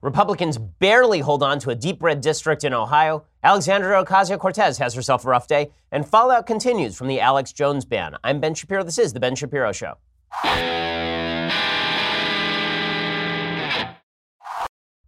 Republicans barely hold on to a deep red district in Ohio. Alexandria Ocasio Cortez has herself a rough day, and fallout continues from the Alex Jones ban. I'm Ben Shapiro. This is The Ben Shapiro Show.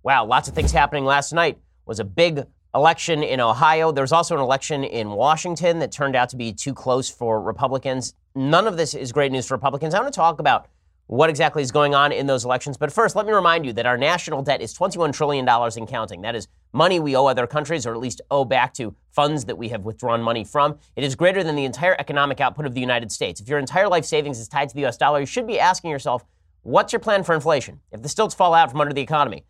Wow, lots of things happening last night. Was a big election in Ohio. There was also an election in Washington that turned out to be too close for Republicans. None of this is great news for Republicans. I want to talk about what exactly is going on in those elections. But first, let me remind you that our national debt is $21 trillion in counting. That is money we owe other countries, or at least owe back to funds that we have withdrawn money from. It is greater than the entire economic output of the United States. If your entire life savings is tied to the US dollar, you should be asking yourself, what's your plan for inflation? If the stilts fall out from under the economy,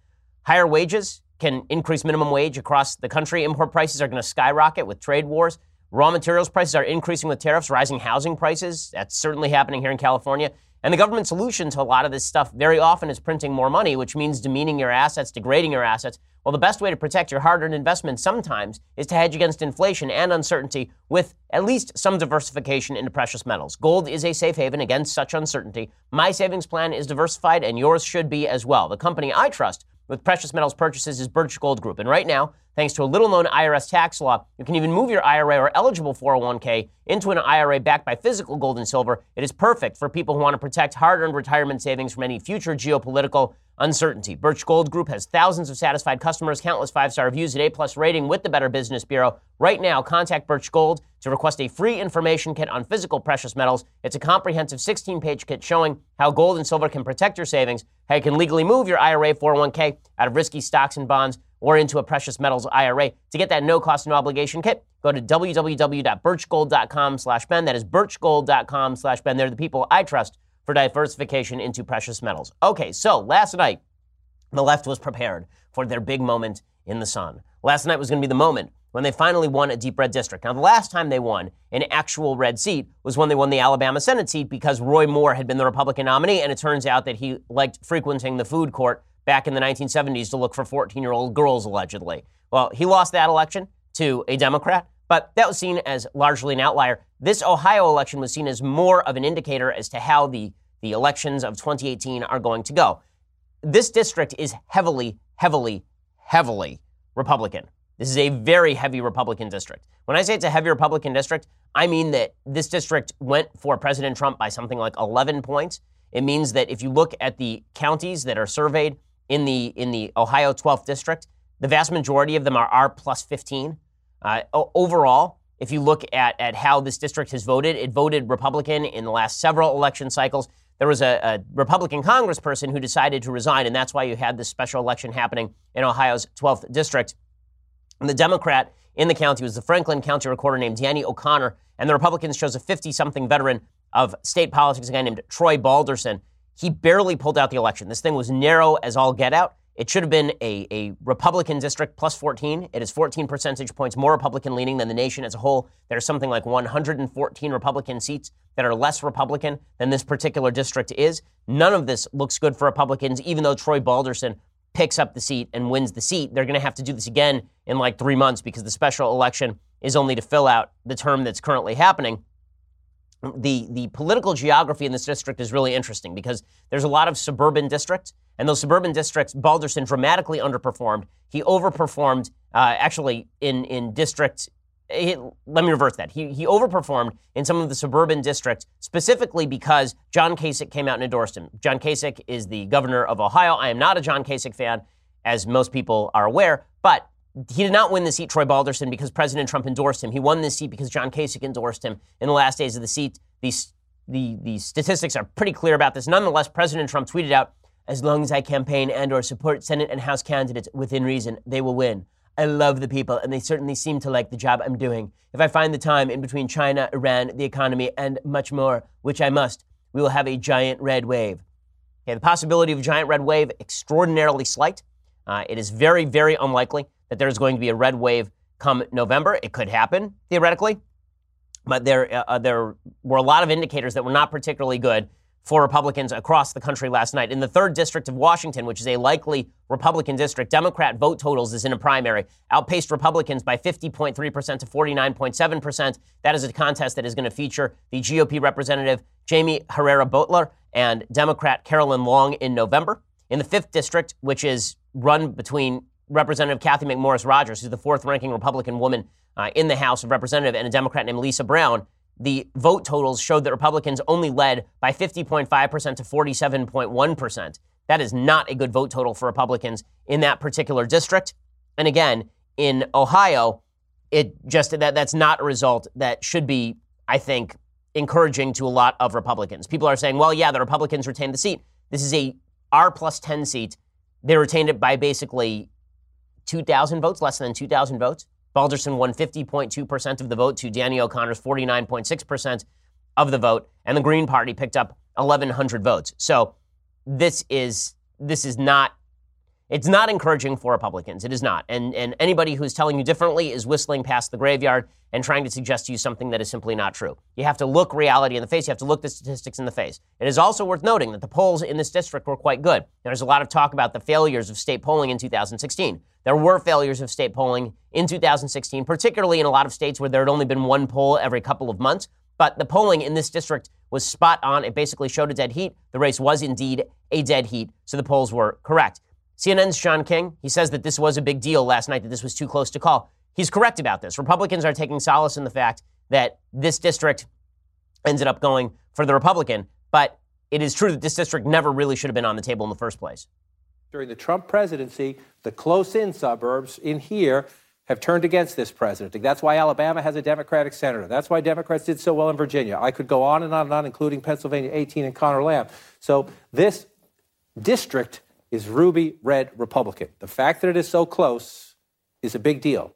higher wages can increase minimum wage across the country. Import prices are going to skyrocket with trade wars. Raw materials prices are increasing with tariffs, rising housing prices. That's certainly happening here in California. And the government solution to a lot of this stuff very often is printing more money, which means demeaning your assets, degrading your assets. Well, the best way to protect your hard earned investments sometimes is to hedge against inflation and uncertainty with at least some diversification into precious metals. Gold is a safe haven against such uncertainty. My savings plan is diversified, and yours should be as well. The company I trust with precious metals purchases is Birch Gold Group. And right now, thanks to a little known IRS tax law, you can even move your IRA or eligible 401k into an IRA backed by physical gold and silver. It is perfect for people who want to protect hard earned retirement savings from any future geopolitical uncertainty. Birch Gold Group has thousands of satisfied customers, countless five star reviews, an A plus rating with the Better Business Bureau. Right now, contact Birch Gold to request a free information kit on physical precious metals. It's a comprehensive 16 page kit showing how gold and silver can protect your savings, how you can legally move your IRA 401k out of risky stocks and bonds or into a precious metals IRA. To get that no cost, no obligation kit, go to www.birchgold.com slash Ben. That is birchgold.com slash Ben. They're the people I trust for diversification into precious metals. Okay, so last night, the left was prepared for their big moment in the sun. Last night was going to be the moment when they finally won a deep red district. Now, the last time they won an actual red seat was when they won the Alabama Senate seat because Roy Moore had been the Republican nominee, and it turns out that he liked frequenting the food court back in the 1970s to look for 14 year old girls, allegedly. Well, he lost that election to a Democrat, but that was seen as largely an outlier. This Ohio election was seen as more of an indicator as to how the, the elections of 2018 are going to go. This district is heavily, heavily, heavily Republican. This is a very heavy Republican district. When I say it's a heavy Republican district, I mean that this district went for President Trump by something like 11 points. It means that if you look at the counties that are surveyed in the in the Ohio 12th district, the vast majority of them are R plus 15. Uh, overall, if you look at, at how this district has voted, it voted Republican in the last several election cycles. There was a, a Republican congressperson who decided to resign, and that's why you had this special election happening in Ohio's 12th district. And the Democrat in the county was the Franklin County recorder named Danny O'Connor, and the Republicans chose a 50 something veteran of state politics, a guy named Troy Balderson. He barely pulled out the election. This thing was narrow as all get out. It should have been a, a Republican district plus 14. It is 14 percentage points more Republican leaning than the nation as a whole. There's something like 114 Republican seats that are less Republican than this particular district is. None of this looks good for Republicans, even though Troy Balderson picks up the seat and wins the seat. They're going to have to do this again in like three months because the special election is only to fill out the term that's currently happening the the political geography in this district is really interesting because there's a lot of suburban districts, and those suburban districts, Balderson dramatically underperformed. He overperformed uh, actually in in district. He, let me reverse that. He, he overperformed in some of the suburban districts, specifically because John Kasich came out and endorsed him. John Kasich is the governor of Ohio. I am not a John Kasich fan, as most people are aware, but he did not win the seat, Troy Balderson, because President Trump endorsed him. He won this seat because John Kasich endorsed him in the last days of the seat. These, the, the statistics are pretty clear about this. Nonetheless, President Trump tweeted out, as long as I campaign and or support Senate and House candidates within reason, they will win. I love the people, and they certainly seem to like the job I'm doing. If I find the time in between China, Iran, the economy, and much more, which I must, we will have a giant red wave. Okay, the possibility of a giant red wave, extraordinarily slight. Uh, it is very, very unlikely that there's going to be a red wave come November. It could happen, theoretically. But there, uh, uh, there were a lot of indicators that were not particularly good for Republicans across the country last night. In the third district of Washington, which is a likely Republican district, Democrat vote totals is in a primary, outpaced Republicans by 50.3% to 49.7%. That is a contest that is going to feature the GOP representative Jaime Herrera Beutler and Democrat Carolyn Long in November. In the fifth district, which is run between Representative Cathy McMorris Rodgers, who's the fourth ranking Republican woman uh, in the House of Representatives, and a Democrat named Lisa Brown, the vote totals showed that Republicans only led by 50.5% to 47.1%. That is not a good vote total for Republicans in that particular district. And again, in Ohio, it just that that's not a result that should be, I think, encouraging to a lot of Republicans. People are saying, well, yeah, the Republicans retained the seat. This is a R plus 10 seat. They retained it by basically 2,000 votes, less than 2,000 votes. Balderson won 50.2% of the vote to Danny O'Connor's 49.6% of the vote, and the Green Party picked up 1,100 votes. So this is this is not it's not encouraging for Republicans. It is not. And, and anybody who's telling you differently is whistling past the graveyard and trying to suggest to you something that is simply not true. You have to look reality in the face. You have to look the statistics in the face. It is also worth noting that the polls in this district were quite good. There's a lot of talk about the failures of state polling in 2016. There were failures of state polling in 2016, particularly in a lot of states where there had only been one poll every couple of months. But the polling in this district was spot on. It basically showed a dead heat. The race was indeed a dead heat, so the polls were correct. CNN's John King, he says that this was a big deal last night, that this was too close to call. He's correct about this. Republicans are taking solace in the fact that this district ended up going for the Republican, but it is true that this district never really should have been on the table in the first place. During the Trump presidency, the close in suburbs in here have turned against this president. That's why Alabama has a Democratic senator. That's why Democrats did so well in Virginia. I could go on and on and on, including Pennsylvania 18 and Connor Lamb. So this district is ruby red Republican. The fact that it is so close is a big deal.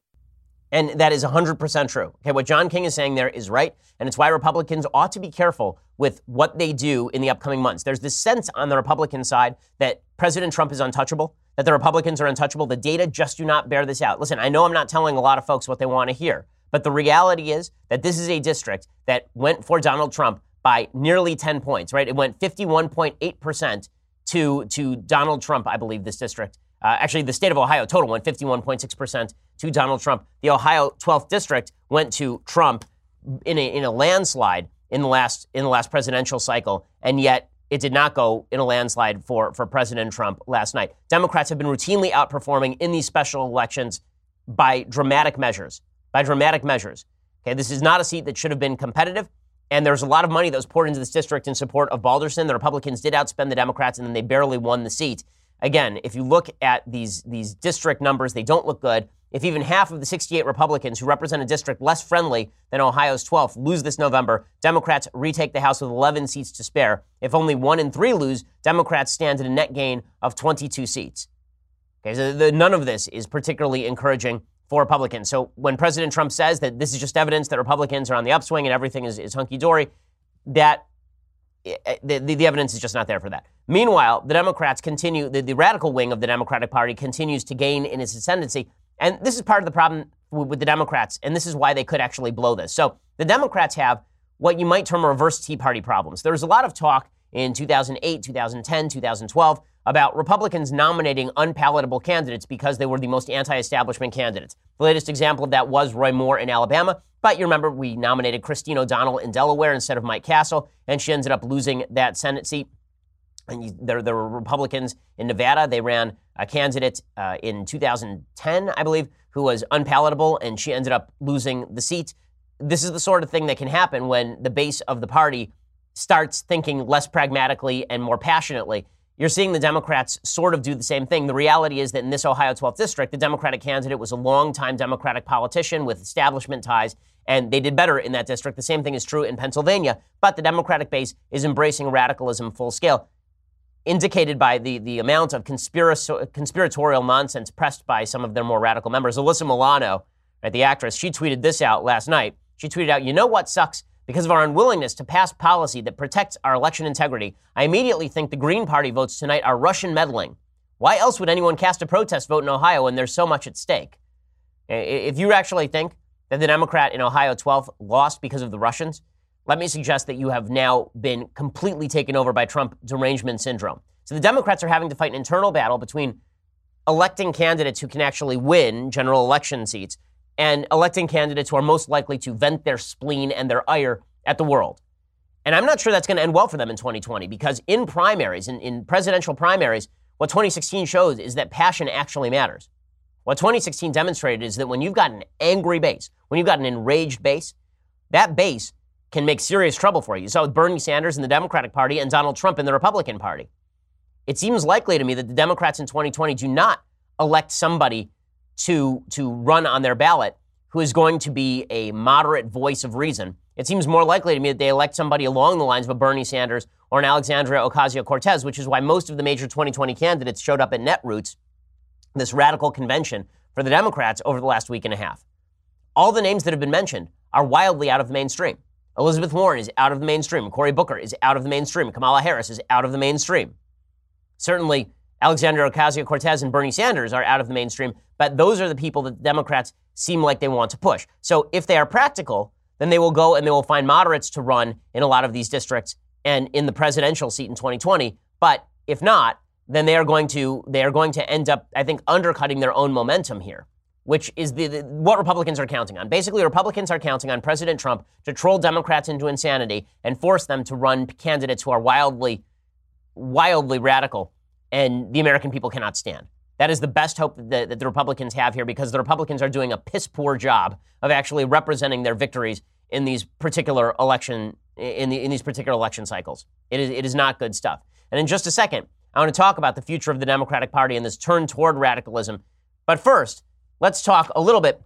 And that is 100% true. Okay, what John King is saying there is right, and it's why Republicans ought to be careful with what they do in the upcoming months. There's this sense on the Republican side that President Trump is untouchable, that the Republicans are untouchable. The data just do not bear this out. Listen, I know I'm not telling a lot of folks what they want to hear, but the reality is that this is a district that went for Donald Trump by nearly 10 points, right? It went 51.8% to, to Donald Trump, I believe, this district. Uh, actually, the state of Ohio total went 51.6% to Donald Trump. The Ohio 12th district went to Trump in a, in a landslide in the last in the last presidential cycle, and yet it did not go in a landslide for, for President Trump last night. Democrats have been routinely outperforming in these special elections by dramatic measures. By dramatic measures. Okay, this is not a seat that should have been competitive. And there's a lot of money that was poured into this district in support of Balderson. The Republicans did outspend the Democrats, and then they barely won the seat. Again, if you look at these, these district numbers, they don't look good. If even half of the 68 Republicans who represent a district less friendly than Ohio's 12th lose this November, Democrats retake the House with 11 seats to spare. If only one in three lose, Democrats stand at a net gain of 22 seats. Okay, so the, none of this is particularly encouraging for Republicans. So when President Trump says that this is just evidence that Republicans are on the upswing and everything is, is hunky dory, that eh, eh, the, the, the, evidence is just not there for that. Meanwhile, the Democrats continue, the, the radical wing of the Democratic Party continues to gain in its ascendancy. And this is part of the problem with, with the Democrats, and this is why they could actually blow this. So the Democrats have what you might term reverse Tea Party problems. There's a lot of talk in 2008, 2010, 2012 about Republicans nominating unpalatable candidates because they were the most anti establishment candidates. The latest example of that was Roy Moore in Alabama. But you remember, we nominated Christine O'Donnell in Delaware instead of Mike Castle, and she ended up losing that Senate seat. And you, there, there were Republicans in Nevada. They ran a candidate uh, in 2010, I believe, who was unpalatable, and she ended up losing the seat. This is the sort of thing that can happen when the base of the party starts thinking less pragmatically and more passionately. You're seeing the Democrats sort of do the same thing. The reality is that in this Ohio 12th district, the Democratic candidate was a longtime Democratic politician with establishment ties, and they did better in that district. The same thing is true in Pennsylvania, but the Democratic base is embracing radicalism full scale, indicated by the, the amount of conspiratorial nonsense pressed by some of their more radical members. Alyssa Milano, right, the actress, she tweeted this out last night. She tweeted out, You know what sucks? Because of our unwillingness to pass policy that protects our election integrity, I immediately think the Green Party votes tonight are Russian meddling. Why else would anyone cast a protest vote in Ohio when there's so much at stake? If you actually think that the Democrat in Ohio 12 lost because of the Russians, let me suggest that you have now been completely taken over by Trump derangement syndrome. So the Democrats are having to fight an internal battle between electing candidates who can actually win general election seats and electing candidates who are most likely to vent their spleen and their ire at the world. And I'm not sure that's going to end well for them in 2020 because in primaries, in, in presidential primaries, what 2016 shows is that passion actually matters. What 2016 demonstrated is that when you've got an angry base, when you've got an enraged base, that base can make serious trouble for you. Saw with Bernie Sanders in the Democratic Party and Donald Trump in the Republican Party. It seems likely to me that the Democrats in 2020 do not elect somebody to, to run on their ballot who is going to be a moderate voice of reason. It seems more likely to me that they elect somebody along the lines of a Bernie Sanders or an Alexandria Ocasio Cortez, which is why most of the major 2020 candidates showed up at Netroots, this radical convention for the Democrats over the last week and a half. All the names that have been mentioned are wildly out of the mainstream. Elizabeth Warren is out of the mainstream. Cory Booker is out of the mainstream. Kamala Harris is out of the mainstream. Certainly, Alexandria Ocasio Cortez and Bernie Sanders are out of the mainstream, but those are the people that Democrats seem like they want to push. So if they are practical, then they will go and they will find moderates to run in a lot of these districts and in the presidential seat in 2020. But if not, then they are going to they are going to end up, I think, undercutting their own momentum here, which is the, the, what Republicans are counting on. Basically, Republicans are counting on President Trump to troll Democrats into insanity and force them to run candidates who are wildly, wildly radical, and the American people cannot stand. That is the best hope that, that the Republicans have here because the Republicans are doing a piss poor job of actually representing their victories in these particular election in, the, in these particular election cycles. It is, it is not good stuff. And in just a second, I want to talk about the future of the Democratic Party and this turn toward radicalism. But first, let's talk a little bit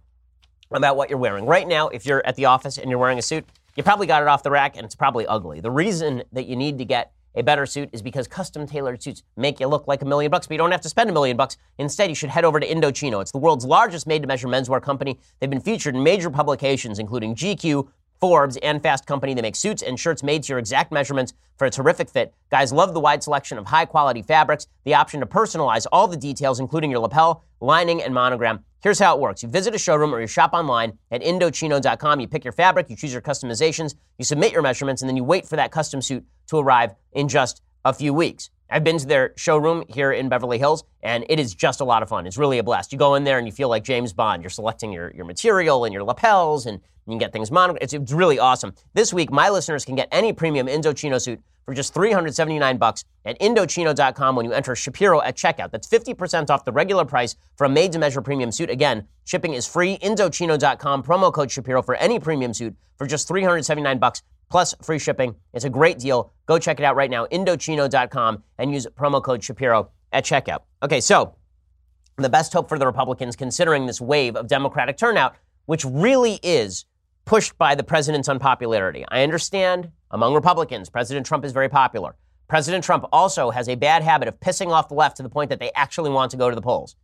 about what you're wearing. Right now, if you're at the office and you're wearing a suit, you probably got it off the rack and it's probably ugly. The reason that you need to get a better suit is because custom tailored suits make you look like a million bucks, but you don't have to spend a million bucks. Instead, you should head over to Indochino. It's the world's largest made to measure menswear company. They've been featured in major publications, including GQ, Forbes, and Fast Company. They make suits and shirts made to your exact measurements for a terrific fit. Guys love the wide selection of high quality fabrics, the option to personalize all the details, including your lapel, lining, and monogram. Here's how it works. You visit a showroom or you shop online at Indochino.com. You pick your fabric, you choose your customizations, you submit your measurements, and then you wait for that custom suit to arrive in just a few weeks. I've been to their showroom here in Beverly Hills, and it is just a lot of fun. It's really a blast. You go in there and you feel like James Bond. You're selecting your, your material and your lapels, and you can get things monogramed. It's, it's really awesome. This week, my listeners can get any premium Indochino suit for just 379 bucks at Indochino.com when you enter Shapiro at checkout. That's 50% off the regular price for a made-to-measure premium suit. Again, shipping is free. Indochino.com, promo code Shapiro for any premium suit for just 379 bucks plus free shipping. It's a great deal. Go check it out right now, Indochino.com, and use promo code Shapiro at checkout. Okay, so the best hope for the Republicans, considering this wave of Democratic turnout, which really is pushed by the president's unpopularity. I understand among Republicans, President Trump is very popular. President Trump also has a bad habit of pissing off the left to the point that they actually want to go to the polls.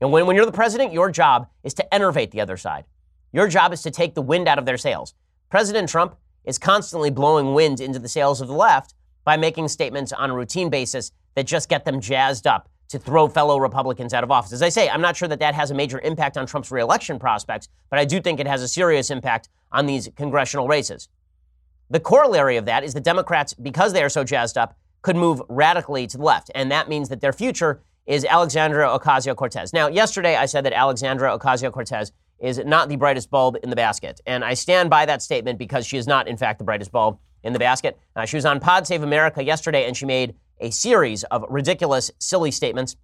And when, when you're the president, your job is to enervate the other side. Your job is to take the wind out of their sails. President Trump is constantly blowing wind into the sails of the left by making statements on a routine basis that just get them jazzed up to throw fellow Republicans out of office. As I say, I'm not sure that that has a major impact on Trump's reelection prospects, but I do think it has a serious impact on these congressional races. The corollary of that is the Democrats, because they are so jazzed up, could move radically to the left. And that means that their future is Alexandria Ocasio Cortez. Now, yesterday I said that Alexandria Ocasio Cortez is not the brightest bulb in the basket. And I stand by that statement because she is not, in fact, the brightest bulb in the basket. Uh, she was on Pod Save America yesterday and she made a series of ridiculous, silly statements.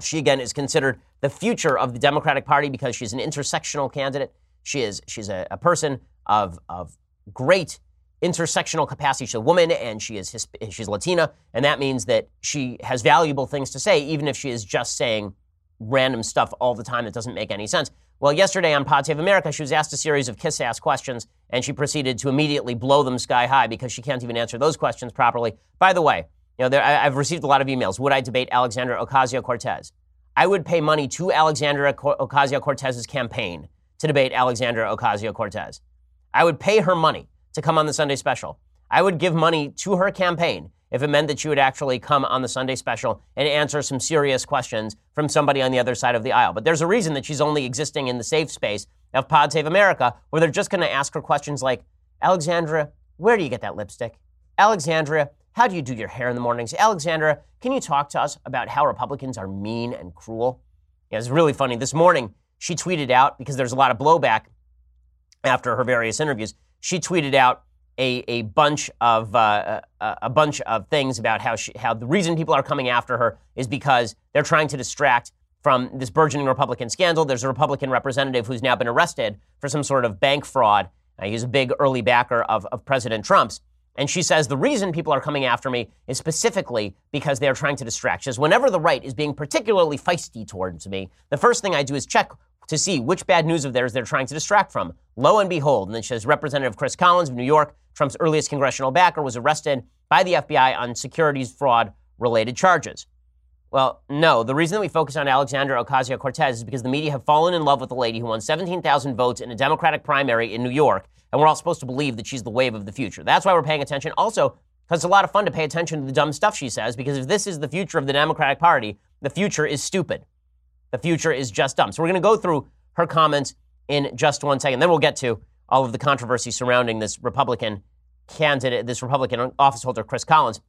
She, again, is considered the future of the Democratic Party because she's an intersectional candidate. She is, she's a, a person of, of great intersectional capacity. She's a woman and she is she's Latina, and that means that she has valuable things to say, even if she is just saying random stuff all the time that doesn't make any sense. Well, yesterday on Pod Save America, she was asked a series of kiss ass questions, and she proceeded to immediately blow them sky high because she can't even answer those questions properly. By the way, you know, there, I, have received a lot of emails. Would I debate Alexandra Ocasio Cortez? I would pay money to Alexandra Ocasio Cortez's campaign to debate Alexandra Ocasio Cortez. I would pay her money to come on the Sunday special. I would give money to her campaign if it meant that she would actually come on the Sunday special and answer some serious questions from somebody on the other side of the aisle. But there's a reason that she's only existing in the safe space of Pod Save America, where they're just going to ask her questions like, Alexandra, where do you get that lipstick? Alexandra, how do you do your hair in the mornings? Alexandra, can you talk to us about how Republicans are mean and cruel? Yeah, it's really funny. This morning, she tweeted out, because there's a lot of blowback after her various interviews, she tweeted out a, a bunch of uh, a, a, bunch of things about how she, how the reason people are coming after her is because they're trying to distract from this burgeoning Republican scandal. There's a Republican representative who's now been arrested for some sort of bank fraud. Uh, he's a big early backer of, of President Trump's. And she says the reason people are coming after me is specifically because they're trying to distract. She says, whenever the right is being particularly feisty towards me, the first thing I do is check to see which bad news of theirs they're trying to distract from. Lo and behold, and then she says Representative Chris Collins of New York, Trump's earliest congressional backer, was arrested by the FBI on securities fraud related charges. Well, no. The reason that we focus on Alexandria Ocasio Cortez is because the media have fallen in love with the lady who won 17,000 votes in a Democratic primary in New York, and we're all supposed to believe that she's the wave of the future. That's why we're paying attention. Also, because it's a lot of fun to pay attention to the dumb stuff she says, because if this is the future of the Democratic Party, the future is stupid. The future is just dumb. So we're going to go through her comments in just one second. Then we'll get to all of the controversy surrounding this Republican candidate, this Republican office holder, Chris Collins.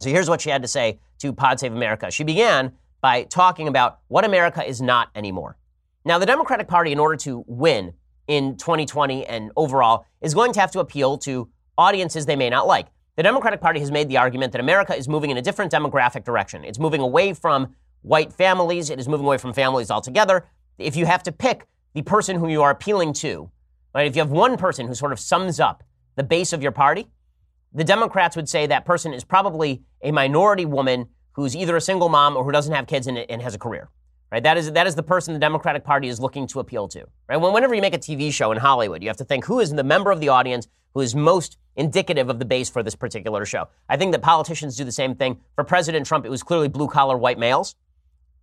So here's what she had to say to Pod Save America. She began by talking about what America is not anymore. Now, the Democratic Party, in order to win in 2020 and overall, is going to have to appeal to audiences they may not like. The Democratic Party has made the argument that America is moving in a different demographic direction. It's moving away from white families, it is moving away from families altogether. If you have to pick the person who you are appealing to, right, if you have one person who sort of sums up the base of your party, the Democrats would say that person is probably a minority woman who's either a single mom or who doesn't have kids and, and has a career. Right? That is, that is the person the Democratic Party is looking to appeal to. Right? Whenever you make a TV show in Hollywood, you have to think who is the member of the audience who is most indicative of the base for this particular show. I think that politicians do the same thing. For President Trump, it was clearly blue collar white males.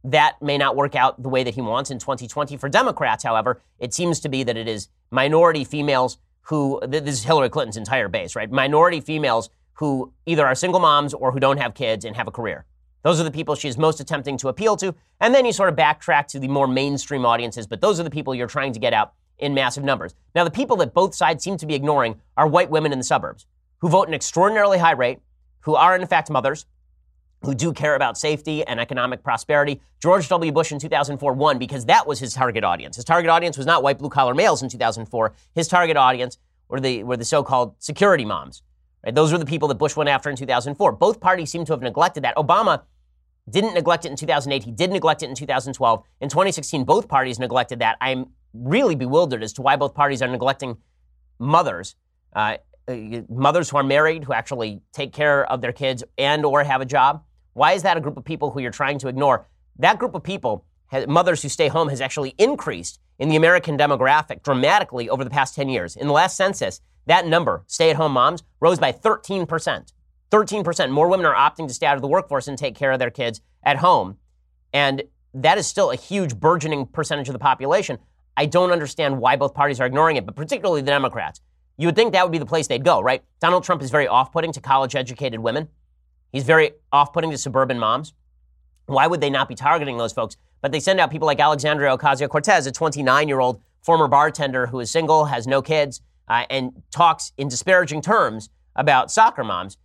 That may not work out the way that he wants in 2020. For Democrats, however, it seems to be that it is minority females who, this is Hillary Clinton's entire base, right? Minority females who either are single moms or who don't have kids and have a career. Those are the people she's most attempting to appeal to. And then you sort of backtrack to the more mainstream audiences, but those are the people you're trying to get out in massive numbers. Now, the people that both sides seem to be ignoring are white women in the suburbs who vote an extraordinarily high rate, who are in fact mothers, who do care about safety and economic prosperity. George W. Bush in 2004 won because that was his target audience. His target audience was not white blue collar males in 2004. His target audience were the, were the so called security moms. Right? Those were the people that Bush went after in 2004. Both parties seem to have neglected that. Obama didn't neglect it in 2008. He did neglect it in 2012. In 2016, both parties neglected that. I'm really bewildered as to why both parties are neglecting mothers. Uh, uh mothers who are married, who actually take care of their kids and or have a job. Why is that a group of people who you're trying to ignore? That group of people, mothers who stay home, has actually increased in the American demographic dramatically over the past 10 years. In the last census, that number, stay at home moms, rose by 13%. 13%. More women are opting to stay out of the workforce and take care of their kids at home. And that is still a huge burgeoning percentage of the population. I don't understand why both parties are ignoring it, but particularly the Democrats. You would think that would be the place they'd go, right? Donald Trump is very off putting to college educated women. He's very off putting to suburban moms. Why would they not be targeting those folks? But they send out people like Alexandria Ocasio Cortez, a 29 year old former bartender who is single, has no kids, uh, and talks in disparaging terms about soccer moms.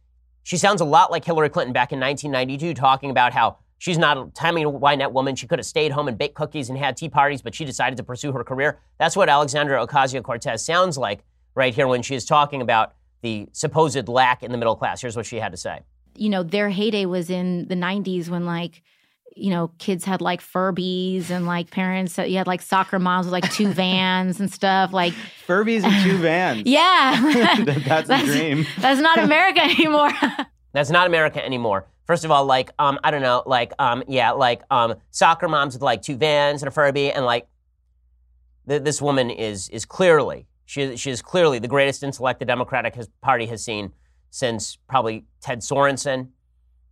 She sounds a lot like Hillary Clinton back in 1992, talking about how she's not a Tammy Wynette woman. She could have stayed home and baked cookies and had tea parties, but she decided to pursue her career. That's what Alexandria Ocasio Cortez sounds like right here when she is talking about the supposed lack in the middle class. Here's what she had to say. You know, their heyday was in the 90s when, like, you know, kids had like Furbies and like parents, that you had like soccer moms with like two vans and stuff. Like Furbies and two vans. yeah. that's, that's a dream. That's not America anymore. that's not America anymore. First of all, like, um, I don't know, like, um, yeah, like, um, soccer moms with like two vans and a Furby, and like, th- this woman is is clearly she she is clearly the greatest intellect the Democratic has, Party has seen since probably Ted Sorensen,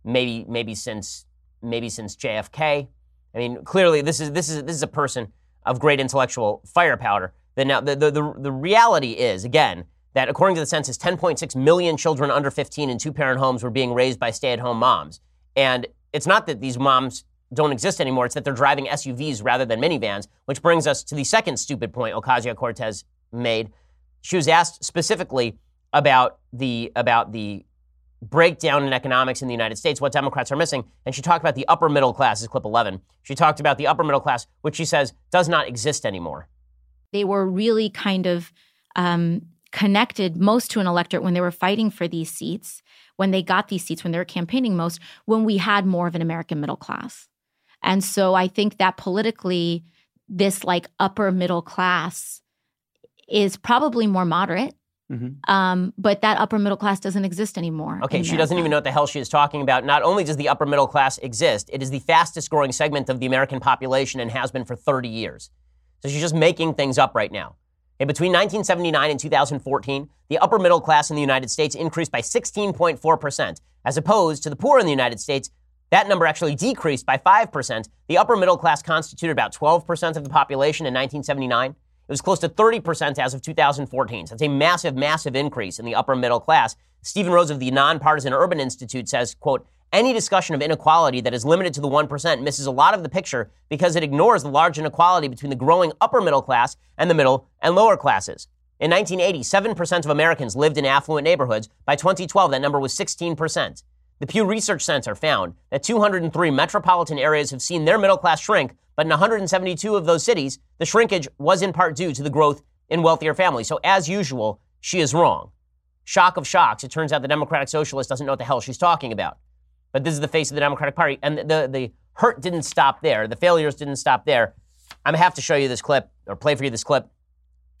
maybe maybe since maybe since JFK. I mean, clearly this is this is this is a person of great intellectual firepower. That now the, the, the, the reality is again that according to the census, 10.6 million children under 15 in two-parent homes were being raised by stay-at-home moms. And it's not that these moms don't exist anymore; it's that they're driving SUVs rather than minivans. Which brings us to the second stupid point Ocasio Cortez made. She was asked specifically about the about the breakdown in economics in the United States, what Democrats are missing. And she talked about the upper middle class, is clip 11. She talked about the upper middle class, which she says does not exist anymore. They were really kind of um, connected most to an electorate when they were fighting for these seats, when they got these seats, when they were campaigning most, when we had more of an American middle class. And so I think that politically, this like upper middle class is probably more moderate. Mm-hmm. Um, but that upper middle class doesn't exist anymore. Okay, she doesn't even know what the hell she is talking about. Not only does the upper middle class exist, it is the fastest growing segment of the American population and has been for 30 years. So she's just making things up right now. Okay, between 1979 and 2014, the upper middle class in the United States increased by 16.4%, as opposed to the poor in the United States, that number actually decreased by 5%. The upper middle class constituted about 12% of the population in 1979. It was close to 30% as of 2014. So that's a massive, massive increase in the upper middle class. Stephen Rose of the Nonpartisan Urban Institute says, quote, any discussion of inequality that is limited to the 1% misses a lot of the picture because it ignores the large inequality between the growing upper middle class and the middle and lower classes. In 1980, 7% of Americans lived in affluent neighborhoods. By 2012, that number was 16%. The Pew Research Center found that 203 metropolitan areas have seen their middle class shrink, but in 172 of those cities, the shrinkage was in part due to the growth in wealthier families. So, as usual, she is wrong. Shock of shocks, it turns out the Democratic Socialist doesn't know what the hell she's talking about. But this is the face of the Democratic Party. And the, the hurt didn't stop there, the failures didn't stop there. I'm going to have to show you this clip, or play for you this clip,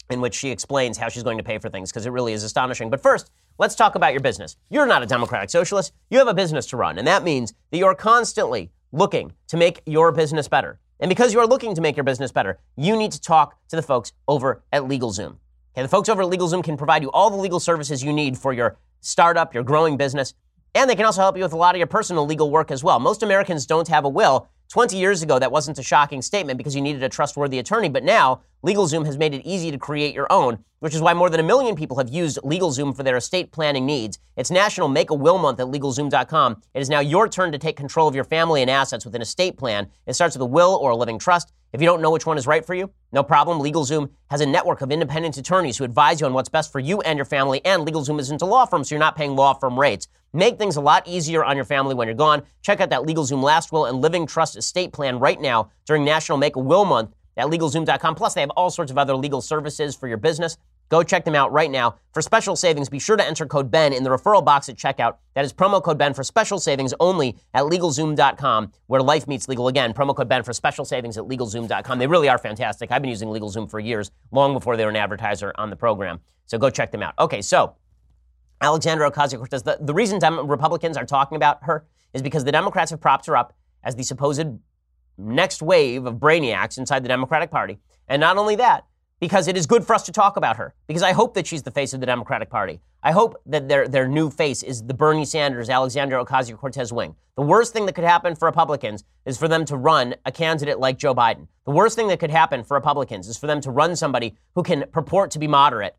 in which she explains how she's going to pay for things, because it really is astonishing. But first, Let's talk about your business. You're not a democratic socialist. You have a business to run, and that means that you're constantly looking to make your business better. And because you are looking to make your business better, you need to talk to the folks over at LegalZoom. Okay, the folks over at LegalZoom can provide you all the legal services you need for your startup, your growing business, and they can also help you with a lot of your personal legal work as well. Most Americans don't have a will. 20 years ago, that wasn't a shocking statement because you needed a trustworthy attorney, but now LegalZoom has made it easy to create your own, which is why more than a million people have used LegalZoom for their estate planning needs. It's National Make a Will Month at LegalZoom.com. It is now your turn to take control of your family and assets with an estate plan. It starts with a will or a living trust. If you don't know which one is right for you, no problem. LegalZoom has a network of independent attorneys who advise you on what's best for you and your family, and LegalZoom isn't a law firm, so you're not paying law firm rates. Make things a lot easier on your family when you're gone. Check out that LegalZoom Last Will and Living Trust Estate Plan right now during National Make a Will Month at LegalZoom.com. Plus, they have all sorts of other legal services for your business. Go check them out right now. For special savings, be sure to enter code BEN in the referral box at checkout. That is promo code BEN for special savings only at LegalZoom.com, where life meets legal. Again, promo code BEN for special savings at LegalZoom.com. They really are fantastic. I've been using LegalZoom for years, long before they were an advertiser on the program. So go check them out. Okay, so Alexandra Ocasio-Cortez, the, the reason Dem- Republicans are talking about her is because the Democrats have propped her up as the supposed next wave of brainiacs inside the Democratic Party. And not only that, because it is good for us to talk about her. Because I hope that she's the face of the Democratic Party. I hope that their, their new face is the Bernie Sanders, Alexandra Ocasio Cortez wing. The worst thing that could happen for Republicans is for them to run a candidate like Joe Biden. The worst thing that could happen for Republicans is for them to run somebody who can purport to be moderate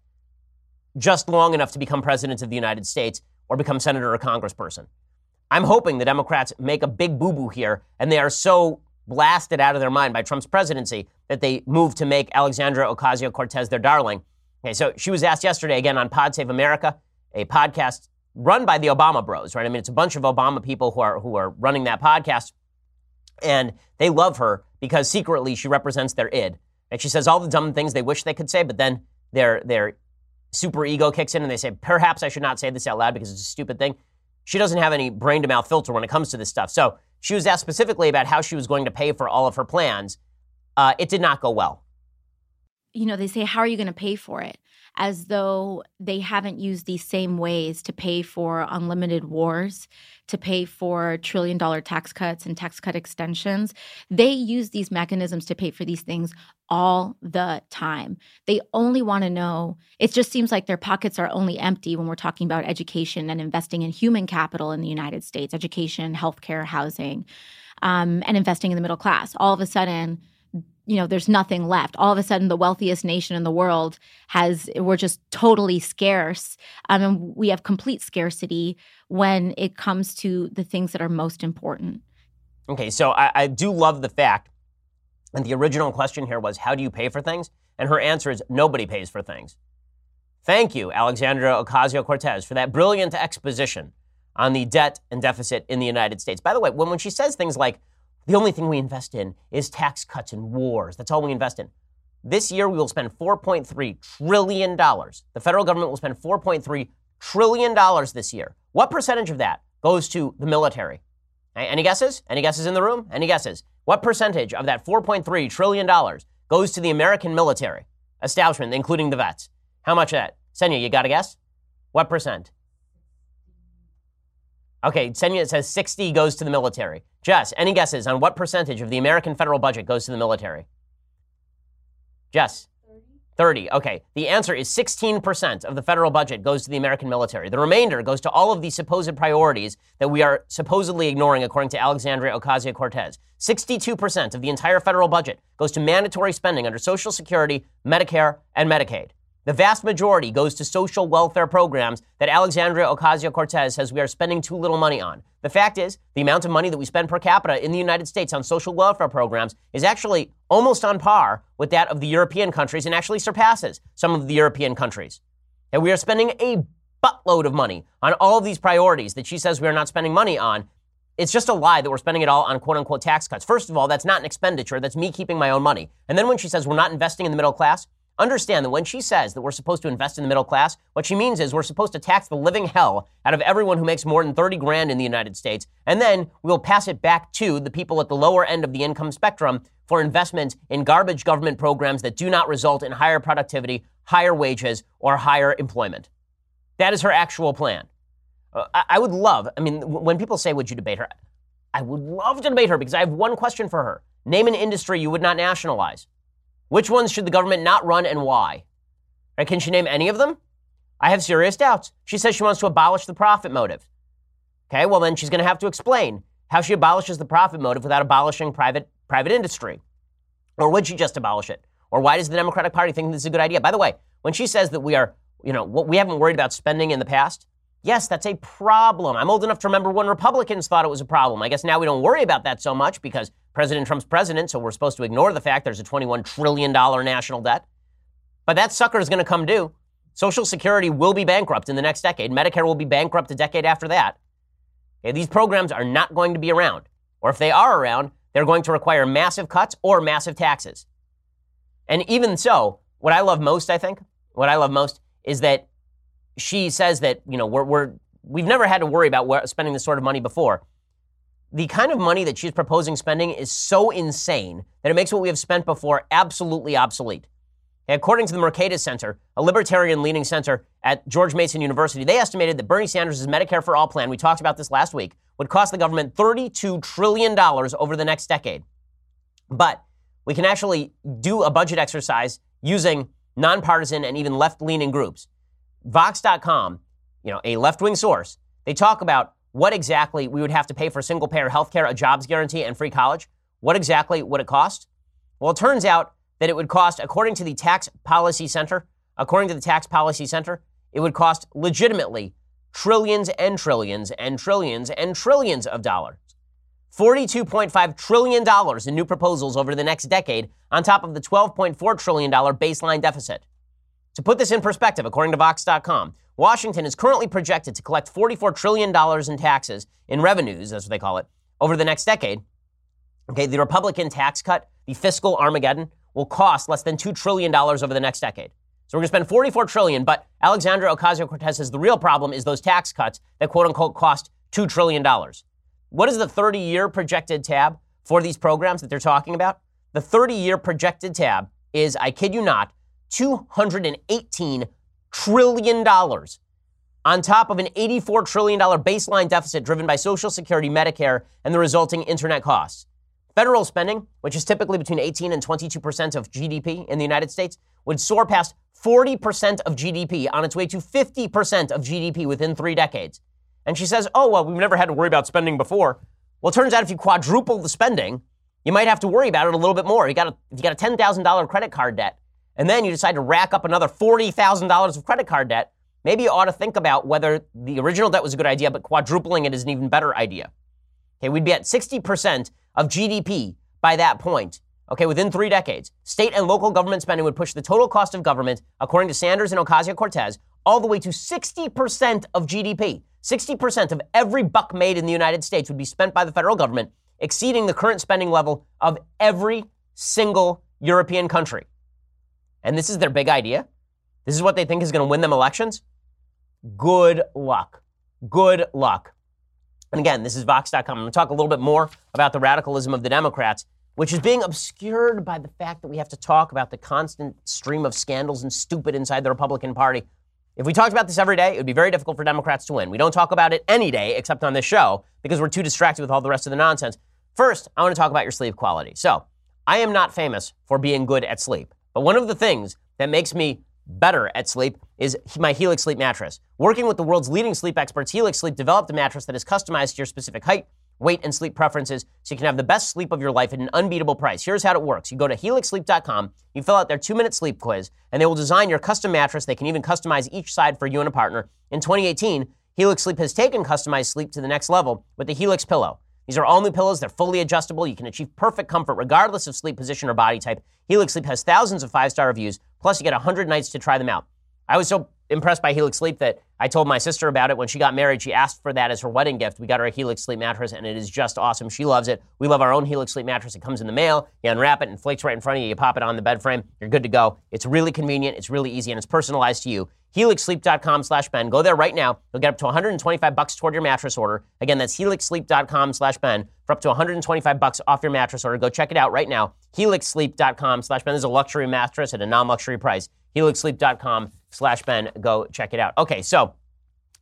just long enough to become president of the United States or become senator or congressperson. I'm hoping the Democrats make a big boo boo here and they are so blasted out of their mind by Trump's presidency that they moved to make Alexandra Ocasio Cortez their darling. Okay, so she was asked yesterday again on Pod Save America, a podcast run by the Obama Bros, right? I mean, it's a bunch of Obama people who are who are running that podcast, and they love her because secretly she represents their id. And she says all the dumb things they wish they could say, but then their their super ego kicks in and they say, perhaps I should not say this out loud because it's a stupid thing. She doesn't have any brain to mouth filter when it comes to this stuff. So she was asked specifically about how she was going to pay for all of her plans. Uh, it did not go well. You know, they say, How are you going to pay for it? As though they haven't used these same ways to pay for unlimited wars, to pay for trillion dollar tax cuts and tax cut extensions. They use these mechanisms to pay for these things all the time. They only want to know, it just seems like their pockets are only empty when we're talking about education and investing in human capital in the United States education, healthcare, housing, um, and investing in the middle class. All of a sudden, you know there's nothing left. All of a sudden the wealthiest nation in the world has we're just totally scarce. Um, and we have complete scarcity when it comes to the things that are most important. Okay so I, I do love the fact and the original question here was how do you pay for things? And her answer is nobody pays for things. Thank you alexandra ocasio-cortez for that brilliant exposition on the debt and deficit in the united states. By the way when, when she says things like the only thing we invest in is tax cuts and wars. That's all we invest in. This year, we will spend $4.3 trillion. The federal government will spend $4.3 trillion this year. What percentage of that goes to the military? Any guesses? Any guesses in the room? Any guesses? What percentage of that $4.3 trillion goes to the American military establishment, including the vets? How much of that? Senya, you got a guess? What percent? Okay, Senya says 60 goes to the military. Jess, any guesses on what percentage of the American federal budget goes to the military? Jess? 30. Okay. The answer is 16% of the federal budget goes to the American military. The remainder goes to all of the supposed priorities that we are supposedly ignoring, according to Alexandria Ocasio Cortez. 62% of the entire federal budget goes to mandatory spending under Social Security, Medicare, and Medicaid. The vast majority goes to social welfare programs that Alexandria Ocasio Cortez says we are spending too little money on. The fact is, the amount of money that we spend per capita in the United States on social welfare programs is actually almost on par with that of the European countries and actually surpasses some of the European countries. And we are spending a buttload of money on all of these priorities that she says we are not spending money on. It's just a lie that we're spending it all on quote unquote tax cuts. First of all, that's not an expenditure. That's me keeping my own money. And then when she says we're not investing in the middle class, Understand that when she says that we're supposed to invest in the middle class, what she means is we're supposed to tax the living hell out of everyone who makes more than 30 grand in the United States, and then we'll pass it back to the people at the lower end of the income spectrum for investment in garbage government programs that do not result in higher productivity, higher wages, or higher employment. That is her actual plan. Uh, I, I would love, I mean, when people say, Would you debate her? I would love to debate her because I have one question for her. Name an industry you would not nationalize. Which ones should the government not run and why? Right, can she name any of them? I have serious doubts. She says she wants to abolish the profit motive. Okay, well then she's going to have to explain how she abolishes the profit motive without abolishing private private industry. Or would she just abolish it? Or why does the Democratic Party think this is a good idea? By the way, when she says that we are, you know, what we haven't worried about spending in the past, yes, that's a problem. I'm old enough to remember when Republicans thought it was a problem. I guess now we don't worry about that so much because President Trump's president, so we're supposed to ignore the fact there's a $21 trillion national debt. But that sucker is going to come due. Social Security will be bankrupt in the next decade. Medicare will be bankrupt a decade after that. Okay, these programs are not going to be around. Or if they are around, they're going to require massive cuts or massive taxes. And even so, what I love most, I think, what I love most is that she says that, you know, we're, we're we've never had to worry about spending this sort of money before the kind of money that she's proposing spending is so insane that it makes what we have spent before absolutely obsolete. According to the Mercatus Center, a libertarian leaning center at George Mason University, they estimated that Bernie Sanders' Medicare for All plan, we talked about this last week, would cost the government $32 trillion over the next decade. But we can actually do a budget exercise using nonpartisan and even left leaning groups. Vox.com, you know, a left wing source, they talk about what exactly we would have to pay for single payer health care, a jobs guarantee, and free college. What exactly would it cost? Well, it turns out that it would cost, according to the Tax Policy Center, according to the Tax Policy Center, it would cost legitimately trillions and trillions and trillions and trillions of dollars. $42.5 trillion in new proposals over the next decade, on top of the $12.4 trillion baseline deficit. To put this in perspective, according to Vox.com, Washington is currently projected to collect $44 trillion in taxes, in revenues, that's what they call it, over the next decade. Okay, the Republican tax cut, the fiscal Armageddon, will cost less than $2 trillion over the next decade. So we're going to spend 44 trillion, but Alexandra Ocasio-Cortez says the real problem is those tax cuts that quote unquote cost $2 trillion. What is the 30-year projected tab for these programs that they're talking about? The 30-year projected tab is, I kid you not, $218 trillion dollars, on top of an $84 trillion baseline deficit driven by Social Security, Medicare, and the resulting internet costs. Federal spending, which is typically between 18 and 22% of GDP in the United States, would soar past 40% of GDP on its way to 50% of GDP within three decades. And she says, oh, well, we've never had to worry about spending before. Well, it turns out if you quadruple the spending, you might have to worry about it a little bit more. You got a, you got a $10,000 credit card debt, and then you decide to rack up another $40,000 of credit card debt, maybe you ought to think about whether the original debt was a good idea, but quadrupling it is an even better idea. Okay, we'd be at 60% of GDP by that point. Okay, within three decades, state and local government spending would push the total cost of government, according to Sanders and Ocasio Cortez, all the way to 60% of GDP. 60% of every buck made in the United States would be spent by the federal government, exceeding the current spending level of every single European country. And this is their big idea, this is what they think is going to win them elections, good luck. Good luck. And again, this is Vox.com. I'm going to talk a little bit more about the radicalism of the Democrats, which is being obscured by the fact that we have to talk about the constant stream of scandals and stupid inside the Republican Party. If we talked about this every day, it would be very difficult for Democrats to win. We don't talk about it any day except on this show because we're too distracted with all the rest of the nonsense. First, I want to talk about your sleep quality. So, I am not famous for being good at sleep, but one of the things that makes me better at sleep is my Helix Sleep mattress. Working with the world's leading sleep experts, Helix Sleep developed a mattress that is customized to your specific height, weight, and sleep preferences so you can have the best sleep of your life at an unbeatable price. Here's how it works. You go to helixsleep.com, you fill out their 2-minute sleep quiz, and they will design your custom mattress. They can even customize each side for you and a partner. In 2018, Helix Sleep has taken customized sleep to the next level with the Helix pillow. These are all new pillows. They're fully adjustable. You can achieve perfect comfort regardless of sleep position or body type. Helix Sleep has thousands of five star reviews, plus, you get 100 nights to try them out. I was so impressed by Helix Sleep that I told my sister about it when she got married. She asked for that as her wedding gift. We got her a Helix Sleep mattress, and it is just awesome. She loves it. We love our own Helix Sleep mattress. It comes in the mail. You unwrap it and flakes right in front of you. You pop it on the bed frame. You're good to go. It's really convenient. It's really easy, and it's personalized to you helixsleep.com slash Ben. Go there right now. You'll get up to 125 bucks toward your mattress order. Again, that's helixsleep.com slash Ben for up to 125 bucks off your mattress order. Go check it out right now. helixsleep.com slash Ben. This is a luxury mattress at a non-luxury price. helixsleep.com slash Ben. Go check it out. Okay, so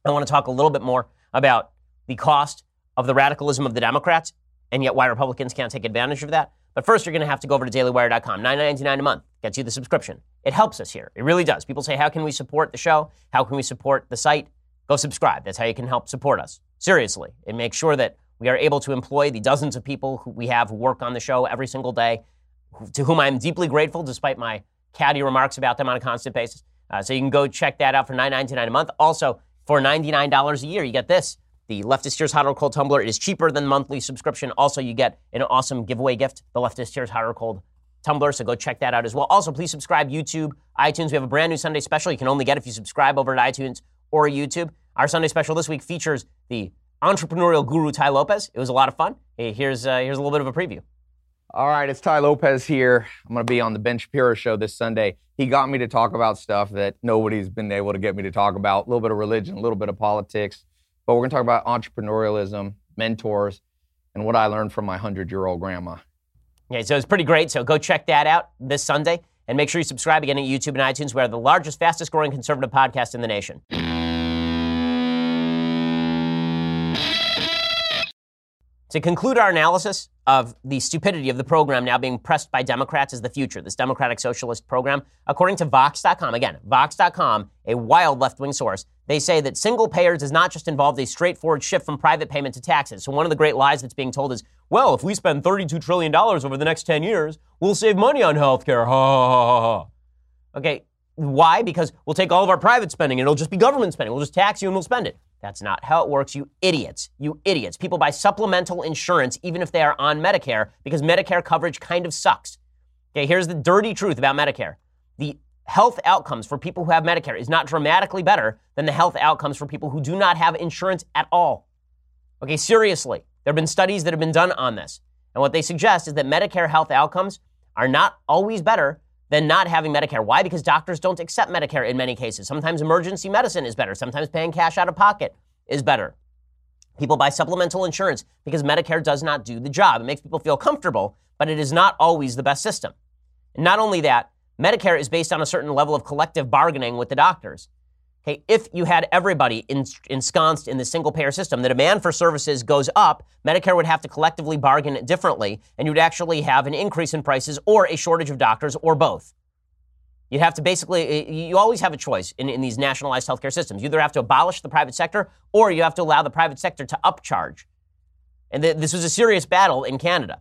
I want to talk a little bit more about the cost of the radicalism of the Democrats and yet why Republicans can't take advantage of that. But first, you're going to have to go over to dailywire.com. $9.99 a month gets you the subscription. It helps us here. It really does. People say, How can we support the show? How can we support the site? Go subscribe. That's how you can help support us. Seriously. It makes sure that we are able to employ the dozens of people who we have who work on the show every single day, to whom I'm deeply grateful despite my catty remarks about them on a constant basis. Uh, so you can go check that out for $9.99 a month. Also, for $99 a year, you get this the Leftist Tears Hot or Cold tumbler is cheaper than monthly subscription. Also, you get an awesome giveaway gift, the Leftist Tears Hot or Cold tumbler. So go check that out as well. Also, please subscribe YouTube, iTunes. We have a brand new Sunday special. You can only get if you subscribe over at iTunes or YouTube. Our Sunday special this week features the entrepreneurial guru Tai Lopez. It was a lot of fun. Here's uh, here's a little bit of a preview. All right, it's Tai Lopez here. I'm going to be on the Ben Shapiro show this Sunday. He got me to talk about stuff that nobody's been able to get me to talk about. A little bit of religion, a little bit of politics, but we're going to talk about entrepreneurialism, mentors, and what I learned from my 100 year old grandma. Yeah, so it's pretty great. So go check that out this Sunday. And make sure you subscribe again at YouTube and iTunes. We are the largest, fastest growing conservative podcast in the nation. To conclude our analysis of the stupidity of the program now being pressed by Democrats as the future, this Democratic Socialist program, according to Vox.com, again, Vox.com, a wild left wing source, they say that single payer does not just involve a straightforward shift from private payment to taxes. So one of the great lies that's being told is, well, if we spend $32 trillion over the next 10 years, we'll save money on health care. Ha, ha, ha, ha. Okay, why? Because we'll take all of our private spending and it'll just be government spending. We'll just tax you and we'll spend it. That's not how it works, you idiots. You idiots. People buy supplemental insurance even if they are on Medicare because Medicare coverage kind of sucks. Okay, here's the dirty truth about Medicare. The health outcomes for people who have Medicare is not dramatically better than the health outcomes for people who do not have insurance at all. Okay, seriously. There have been studies that have been done on this. And what they suggest is that Medicare health outcomes are not always better than not having Medicare. Why? Because doctors don't accept Medicare in many cases. Sometimes emergency medicine is better. Sometimes paying cash out of pocket is better. People buy supplemental insurance because Medicare does not do the job. It makes people feel comfortable, but it is not always the best system. Not only that, Medicare is based on a certain level of collective bargaining with the doctors. Okay, if you had everybody ensconced in the single payer system, the demand for services goes up, Medicare would have to collectively bargain differently, and you'd actually have an increase in prices or a shortage of doctors or both. You'd have to basically, eh, eh, you always have a choice in, in these nationalized healthcare systems. You either have to abolish the private sector or you have to allow the private sector to upcharge. And th- this was a serious battle in Canada.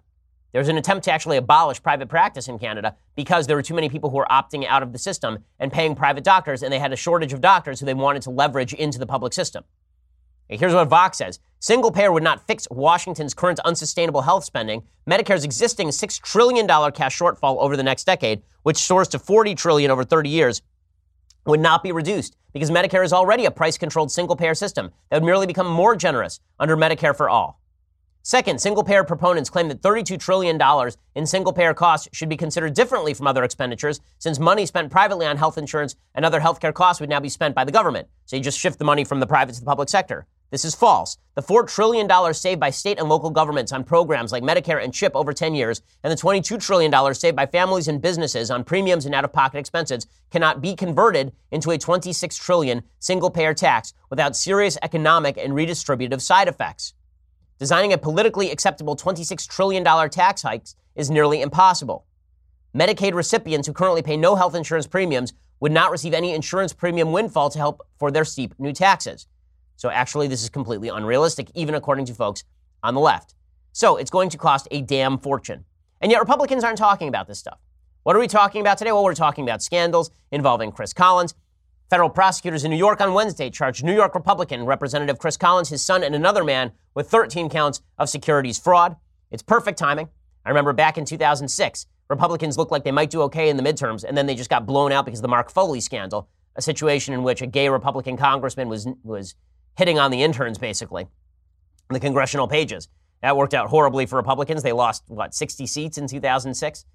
There was an attempt to actually abolish private practice in Canada because there were too many people who were opting out of the system and paying private doctors, and they had a shortage of doctors who they wanted to leverage into the public system. Here's what Vox says Single payer would not fix Washington's current unsustainable health spending. Medicare's existing $6 trillion cash shortfall over the next decade, which soars to 40 trillion over 30 years, would not be reduced because Medicare is already a price controlled single payer system that would merely become more generous under Medicare for all. Second, single payer proponents claim that $32 trillion in single payer costs should be considered differently from other expenditures, since money spent privately on health insurance and other healthcare costs would now be spent by the government. So you just shift the money from the private to the public sector. This is false. The $4 trillion saved by state and local governments on programs like Medicare and CHIP over 10 years, and the $22 trillion saved by families and businesses on premiums and out of pocket expenses cannot be converted into a 26 trillion single payer tax without serious economic and redistributive side effects. Designing a politically acceptable $26 trillion tax hike is nearly impossible. Medicaid recipients who currently pay no health insurance premiums would not receive any insurance premium windfall to help for their steep new taxes. So actually, this is completely unrealistic, even according to folks on the left. So it's going to cost a damn fortune. And yet, Republicans aren't talking about this stuff. What are we talking about today? Well, we're talking about scandals involving Chris Collins. Federal prosecutors in New York on Wednesday charged New York Republican Representative Chris Collins, his son, and another man with 13 counts of securities fraud. It's perfect timing. I remember back in 2006, Republicans looked like they might do okay in the midterms, and then they just got blown out because of the Mark Foley scandal, a situation in which a gay Republican congressman was, was hitting on the interns, basically, in the congressional pages. That worked out horribly for Republicans. They lost, what, 60 seats in 2006?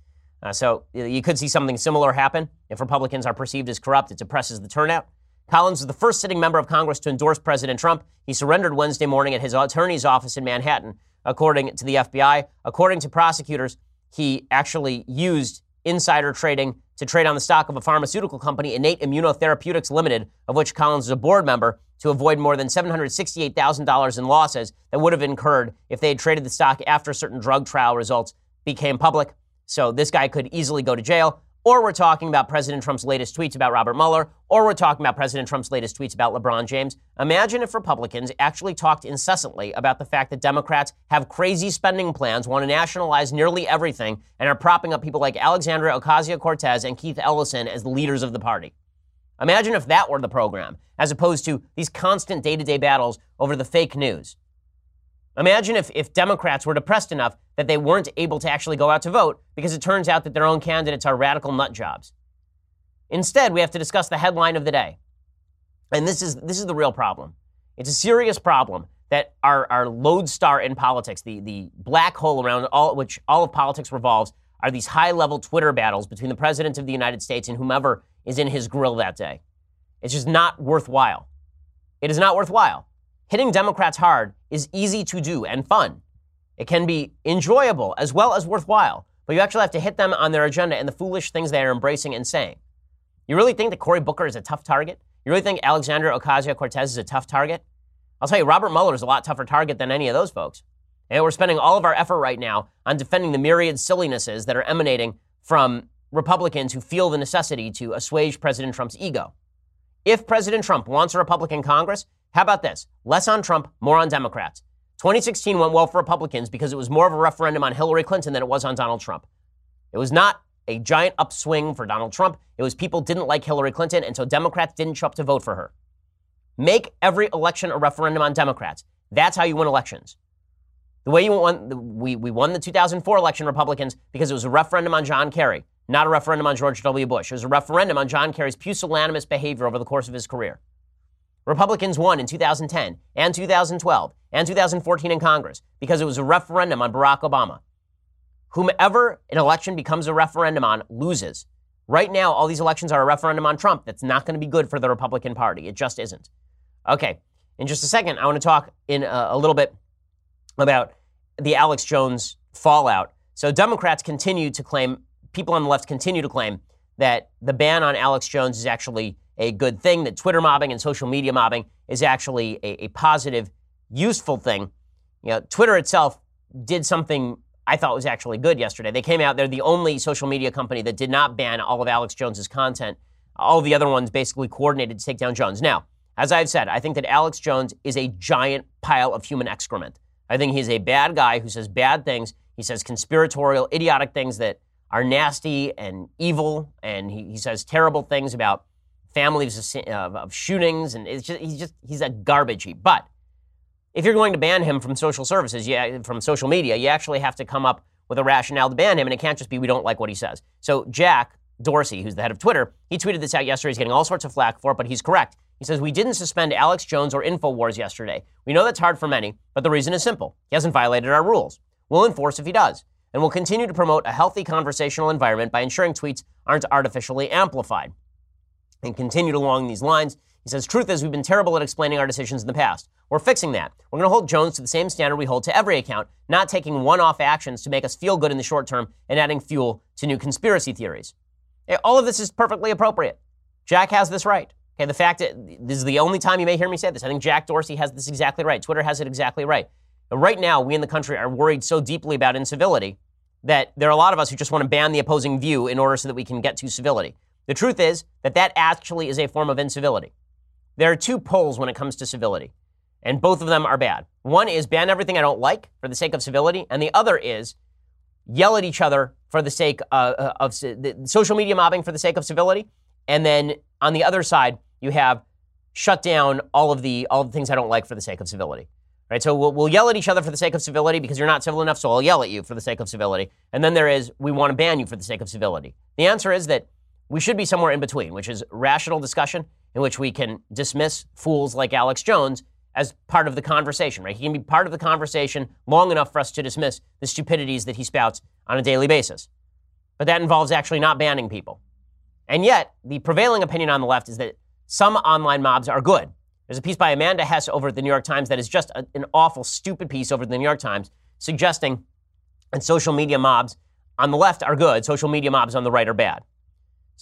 Uh, so you could see something similar happen if Republicans are perceived as corrupt. It depresses the turnout. Collins was the first sitting member of Congress to endorse President Trump. He surrendered Wednesday morning at his attorney's office in Manhattan, according to the FBI. According to prosecutors, he actually used insider trading to trade on the stock of a pharmaceutical company, Innate Immunotherapeutics Limited, of which Collins is a board member, to avoid more than $768,000 in losses that would have incurred if they had traded the stock after certain drug trial results became public. So this guy could easily go to jail. Or we're talking about President Trump's latest tweets about Robert Mueller, or we're talking about President Trump's latest tweets about LeBron James. Imagine if Republicans actually talked incessantly about the fact that Democrats have crazy spending plans, want to nationalize nearly everything, and are propping up people like Alexandria Ocasio Cortez and Keith Ellison as the leaders of the party. Imagine if that were the program, as opposed to these constant day to day battles over the fake news. Imagine if, if Democrats were depressed enough that they weren't able to actually go out to vote because it turns out that their own candidates are radical nut jobs. Instead, we have to discuss the headline of the day. And this is, this is the real problem. It's a serious problem that our, our lodestar in politics, the, the black hole around all, which all of politics revolves, are these high level Twitter battles between the President of the United States and whomever is in his grill that day. It's just not worthwhile. It is not worthwhile. Hitting Democrats hard is easy to do and fun. It can be enjoyable as well as worthwhile, but you actually have to hit them on their agenda and the foolish things they are embracing and saying. You really think that Cory Booker is a tough target? You really think Alexandria Ocasio Cortez is a tough target? I'll tell you, Robert Mueller is a lot tougher target than any of those folks. And we're spending all of our effort right now on defending the myriad sillinesses that are emanating from Republicans who feel the necessity to assuage President Trump's ego. If President Trump wants a Republican Congress, how about this? Less on Trump, more on Democrats. 2016 went well for Republicans because it was more of a referendum on Hillary Clinton than it was on Donald Trump. It was not a giant upswing for Donald Trump. It was people didn't like Hillary Clinton, and so Democrats didn't show up to vote for her. Make every election a referendum on Democrats. That's how you win elections. The way you won, we, we won the 2004 election, Republicans, because it was a referendum on John Kerry not a referendum on George W. Bush. It was a referendum on John Kerry's pusillanimous behavior over the course of his career. Republicans won in 2010 and 2012 and 2014 in Congress because it was a referendum on Barack Obama. Whomever an election becomes a referendum on loses. Right now, all these elections are a referendum on Trump. That's not going to be good for the Republican Party. It just isn't. Okay, in just a second, I want to talk in a, a little bit about the Alex Jones fallout. So, Democrats continue to claim people on the left continue to claim that the ban on Alex Jones is actually a good thing, that Twitter mobbing and social media mobbing is actually a, a positive, useful thing. You know, Twitter itself did something I thought was actually good yesterday. They came out, they're the only social media company that did not ban all of Alex Jones's content. All the other ones basically coordinated to take down Jones. Now, as I've said, I think that Alex Jones is a giant pile of human excrement. I think he's a bad guy who says bad things. He says conspiratorial, idiotic things that are nasty and evil, and he, he says terrible things about families of, of shootings, and it's just he's just he's a garbage heap. But if you're going to ban him from social services, yeah, from social media, you actually have to come up with a rationale to ban him, and it can't just be we don't like what he says. So Jack Dorsey, who's the head of Twitter, he tweeted this out yesterday. He's getting all sorts of flack for it, but he's correct. He says, We didn't suspend Alex Jones or InfoWars yesterday. We know that's hard for many, but the reason is simple. He hasn't violated our rules. We'll enforce if he does. And we'll continue to promote a healthy conversational environment by ensuring tweets aren't artificially amplified. And continued along these lines, he says, Truth is, we've been terrible at explaining our decisions in the past. We're fixing that. We're going to hold Jones to the same standard we hold to every account, not taking one off actions to make us feel good in the short term and adding fuel to new conspiracy theories. Eh, all of this is perfectly appropriate. Jack has this right. Okay, the fact that this is the only time you may hear me say this. I think Jack Dorsey has this exactly right. Twitter has it exactly right. But right now, we in the country are worried so deeply about incivility that there are a lot of us who just want to ban the opposing view in order so that we can get to civility. The truth is that that actually is a form of incivility. There are two poles when it comes to civility, and both of them are bad. One is ban everything I don't like for the sake of civility, and the other is yell at each other for the sake uh, uh of, of social media mobbing for the sake of civility, and then on the other side, you have shut down all of the all the things I don't like for the sake of civility. Right? So we'll, we'll yell at each other for the sake of civility because you're not civil enough, so I'll yell at you for the sake of civility. And then there is we want to ban you for the sake of civility. The answer is that we should be somewhere in between, which is rational discussion in which we can dismiss fools like Alex Jones as part of the conversation, right? He can be part of the conversation long enough for us to dismiss the stupidities that he spouts on a daily basis. But that involves actually not banning people. And yet, the prevailing opinion on the left is that some online mobs are good. There's a piece by Amanda Hess over at the New York Times that is just a, an awful, stupid piece over at the New York Times suggesting that social media mobs on the left are good, social media mobs on the right are bad.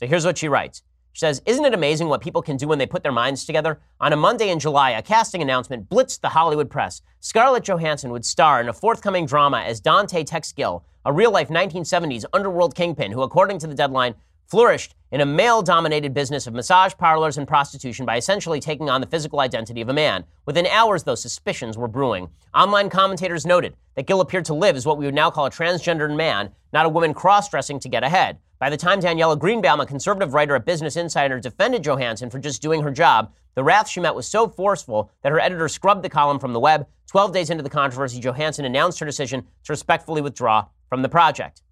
So here's what she writes. She says, Isn't it amazing what people can do when they put their minds together? On a Monday in July, a casting announcement blitzed the Hollywood press. Scarlett Johansson would star in a forthcoming drama as Dante Tex Gill, a real life 1970s underworld kingpin who, according to the deadline, flourished in a male dominated business of massage parlors and prostitution by essentially taking on the physical identity of a man. Within hours, those suspicions were brewing. Online commentators noted that Gill appeared to live as what we would now call a transgendered man, not a woman cross dressing to get ahead. By the time Daniella Greenbaum, a conservative writer at Business Insider, defended Johansson for just doing her job, the wrath she met was so forceful that her editor scrubbed the column from the web. Twelve days into the controversy, Johansson announced her decision to respectfully withdraw from the project.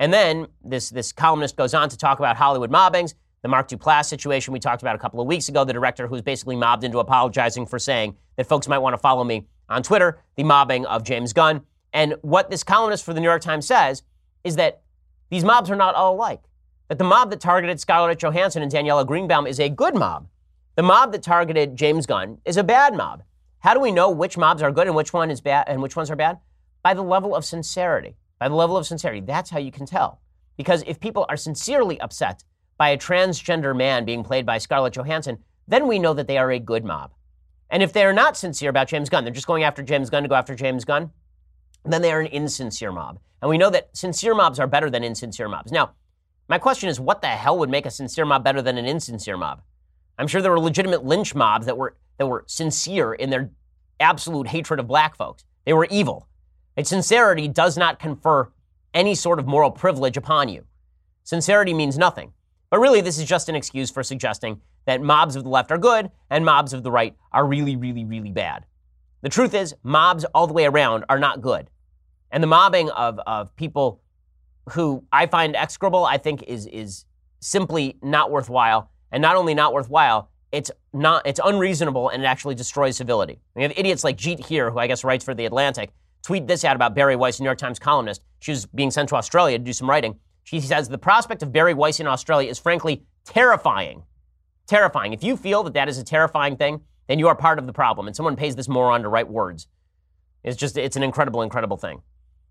And then this, this columnist goes on to talk about Hollywood mobbings, the Mark Duplass situation we talked about a couple of weeks ago, the director who's basically mobbed into apologizing for saying that folks might want to follow me on Twitter, the mobbing of James Gunn. And what this columnist for the New York Times says is that these mobs are not all alike. That the mob that targeted Scarlett Johansson and Daniella Greenbaum is a good mob. The mob that targeted James Gunn is a bad mob. How do we know which mobs are good and which one is bad and which ones are bad? By the level of sincerity by the level of sincerity. That's how you can tell. Because if people are sincerely upset by a transgender man being played by Scarlett Johansson, then we know that they are a good mob. And if they are not sincere about James Gunn, they're just going after James Gunn to go after James Gunn, then they are an insincere mob. And we know that sincere mobs are better than insincere mobs. Now, my question is what the hell would make a sincere mob better than an insincere mob? I'm sure there were legitimate lynch mobs that were that were sincere in their absolute hatred of black folks. They were evil. And sincerity does not confer any sort of moral privilege upon you. Sincerity means nothing. But really, this is just an excuse for suggesting that mobs of the left are good and mobs of the right are really, really, really bad. The truth is, mobs all the way around are not good. And the mobbing of, of people who I find execrable, I think is, is simply not worthwhile. And not only not worthwhile, it's not it's unreasonable and it actually destroys civility. We have idiots like Jeet Heer, who I guess writes for The Atlantic, tweet this out about Bari Weiss, New York Times columnist. She was being sent to Australia to do some writing. She says the prospect of Bari Weiss in Australia is frankly terrifying. Terrifying. If you feel that that is a terrifying thing, then you are part of the problem, and someone pays this moron to write words. It's just, it's an incredible, incredible thing.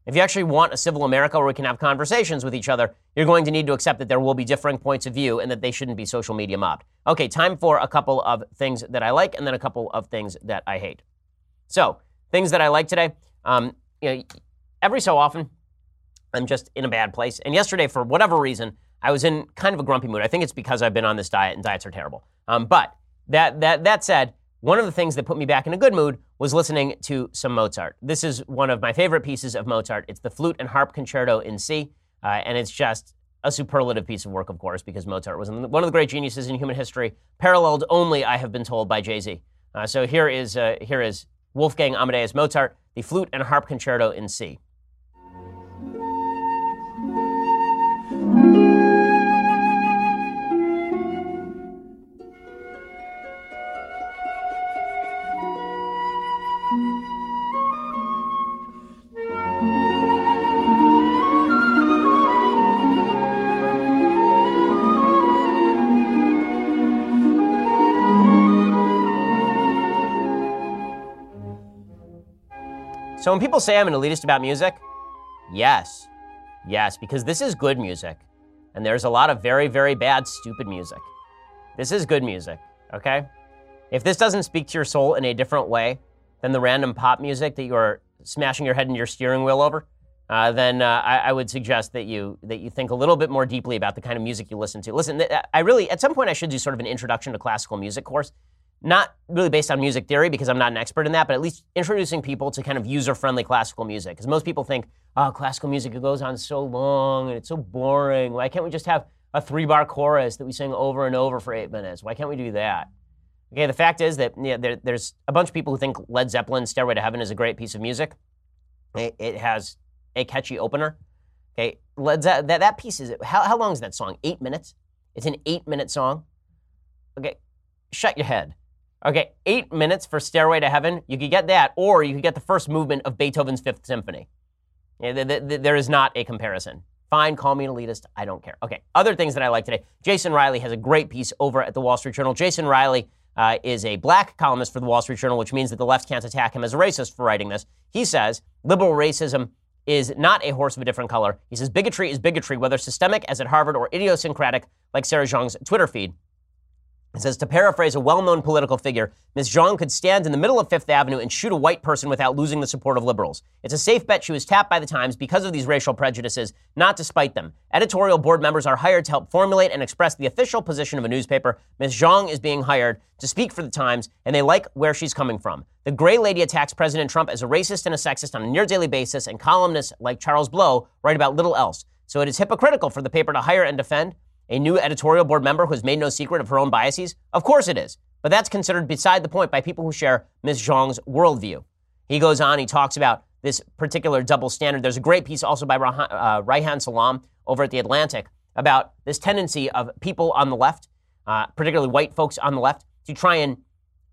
If you actually want a civil America where we can have conversations with each other, you're going to need to accept that there will be differing points of view and that they shouldn't be social media mobbed. Okay, time for a couple of things that I like and then a couple of things that I hate. So, things that I like today. Um, you know, every so often, I'm just in a bad place. And yesterday, for whatever reason, I was in kind of a grumpy mood. I think it's because I've been on this diet, and diets are terrible. Um, but that that that said, one of the things that put me back in a good mood was listening to some Mozart. This is one of my favorite pieces of Mozart. It's the Flute and Harp Concerto in C, uh, and it's just a superlative piece of work, of course, because Mozart was one of the great geniuses in human history, paralleled only, I have been told, by Jay Z. Uh, so here is uh, here is Wolfgang Amadeus Mozart, the Flute and Harp Concerto in C. So when people say I'm an elitist about music, yes, yes, because this is good music. And there's a lot of very, very bad, stupid music. This is good music, okay? If this doesn't speak to your soul in a different way than the random pop music that you're smashing your head into your steering wheel over, uh, then uh, I, I, would suggest that you that you think a little bit more deeply about the kind of music you listen to. Listen, I really at some point I should do sort of an introduction to classical music course, not really based on music theory because I'm not an expert in that, but at least introducing people to kind of user-friendly classical music. Because most people think, oh, classical music it goes on so long and it's so boring. Why can't we just have a three-bar chorus that we sing over and over for eight minutes? Why can't we do that? Okay, the fact is that yeah, there, there's a bunch of people who think Led Zeppelin's "Stairway to Heaven" is a great piece of music. It, it has a catchy opener. Okay, Led Ze- that that piece is how how long is that song? Eight minutes. It's an eight-minute song. Okay, shut your head. Okay, eight minutes for "Stairway to Heaven." You could get that, or you could get the first movement of Beethoven's Fifth Symphony. Yeah, th- th- th- there is not a comparison. Fine, call me an elitist. I don't care. Okay, other things that I like today. Jason Riley has a great piece over at the Wall Street Journal. Jason Riley uh, is a black columnist for the Wall Street Journal, which means that the left can't attack him as a racist for writing this. He says liberal racism is not a horse of a different color. He says bigotry is bigotry, whether systemic as at Harvard or idiosyncratic like Sarah Jeong's Twitter feed. It says, to paraphrase a well known political figure, Ms. Jeong could stand in the middle of Fifth Avenue and shoot a white person without losing the support of liberals. It's a safe bet she was tapped by the Times because of these racial prejudices, not despite them. Editorial board members are hired to help formulate and express the official position of a newspaper. Ms. Jeong is being hired to speak for the Times, and they like where she's coming from. The Gray Lady attacks President Trump as a racist and a sexist on a near daily basis, and columnists like Charles Blow write about little else. So it is hypocritical for the paper to hire and defend a new editorial board member who has made no secret of her own biases? Of course it is. But that's considered beside the point by people who share Ms. Jeong's worldview. He goes on, he talks about this particular double standard. There's a great piece also by Rah- uh, Reihan Salam over at The Atlantic about this tendency of people on the left, uh, particularly white folks on the left, to try and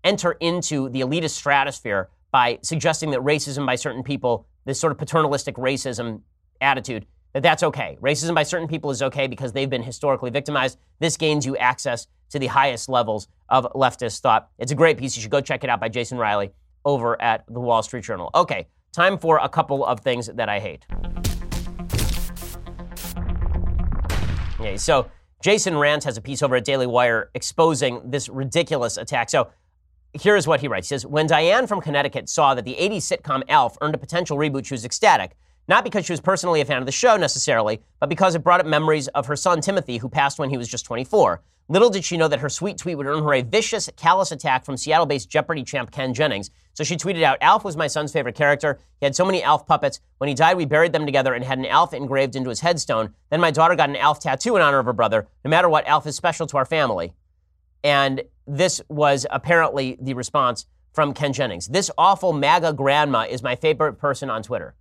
enter into the elitist stratosphere by suggesting that racism by certain people, this sort of paternalistic racism attitude, that that's okay. Racism by certain people is okay because they've been historically victimized. This gains you access to the highest levels of leftist thought. It's a great piece. You should go check it out by Jason Riley over at the Wall Street Journal. Okay, time for a couple of things that I hate. Okay, so Jason Rant has a piece over at Daily Wire exposing this ridiculous attack. So here's what he writes. He says, When Diane from Connecticut saw that the 80s sitcom Alf earned a potential reboot, she was ecstatic. Not because she was personally a fan of the show necessarily, but because it brought up memories of her son Timothy, who passed when he was just 24. Little did she know that her sweet tweet would earn her a vicious, callous attack from Seattle based Jeopardy champ Ken Jennings. So she tweeted out Alf was my son's favorite character. He had so many Alf puppets. When he died, we buried them together and had an Alf engraved into his headstone. Then my daughter got an Alf tattoo in honor of her brother. No matter what, Alf is special to our family. And this was apparently the response from Ken Jennings. This awful MAGA grandma is my favorite person on Twitter.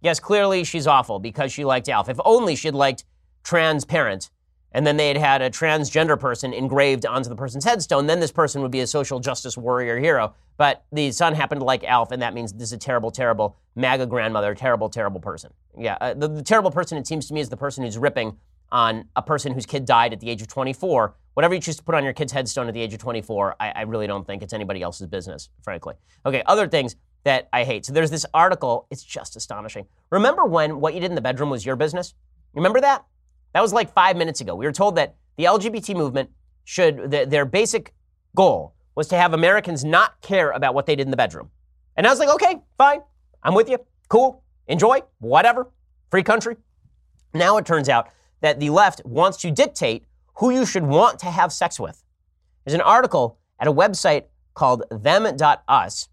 Yes, clearly she's awful because she liked Alf. If only she'd liked transparent and then they had had a transgender person engraved onto the person's headstone, then this person would be a social justice warrior hero. But the son happened to like Alf, and that means this is a terrible, terrible MAGA grandmother, terrible, terrible person. Yeah, uh, the, the terrible person, it seems to me, is the person who's ripping on a person whose kid died at the age of 24. Whatever you choose to put on your kid's headstone at the age of 24, I, I really don't think it's anybody else's business, frankly. Okay, other things that I hate. So there's this article, it's just astonishing. Remember when what you did in the bedroom was your business? Remember that? That was like five minutes ago. We were told that the LGBT movement should, the, their basic goal was to have Americans not care about what they did in the bedroom. And I was like, okay, fine. I'm with you. Cool. Enjoy. Whatever. Free country. Now it turns out that the left wants to dictate who you should want to have sex with. There's an article at a website called them.us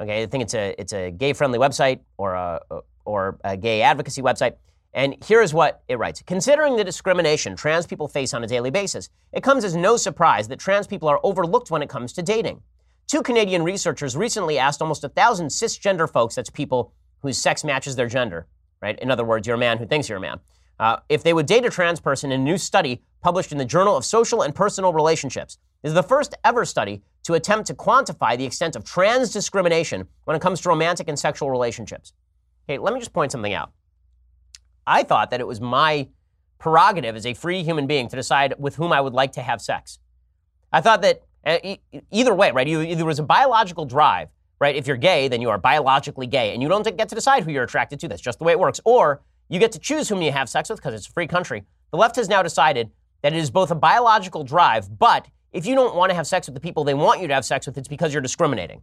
Okay, I think it's a it's a gay friendly website or a or a gay advocacy website. And here's what it writes Considering the discrimination trans people face on a daily basis, it comes as no surprise that trans people are overlooked when it comes to dating. Two Canadian researchers recently asked almost a thousand cisgender folks, that's people whose sex matches their gender, right? In other words, you're a man who thinks you're a man. Uh, if they would date a trans person in a new study published in the Journal of Social and Personal Relationships. Is the first ever study to attempt to quantify the extent of trans discrimination when it comes to romantic and sexual relationships. Okay, let me just point something out. I thought that it was my prerogative as a free human being to decide with whom I would like to have sex. I thought that uh, either way, right? Either was a biological drive, right? If you're gay, then you are biologically gay, and you don't get to decide who you're attracted to. That's just the way it works. Or you get to choose whom you have sex with because it's a free country. The left has now decided that it is both a biological drive, but if you don't want to have sex with the people they want you to have sex with, it's because you're discriminating.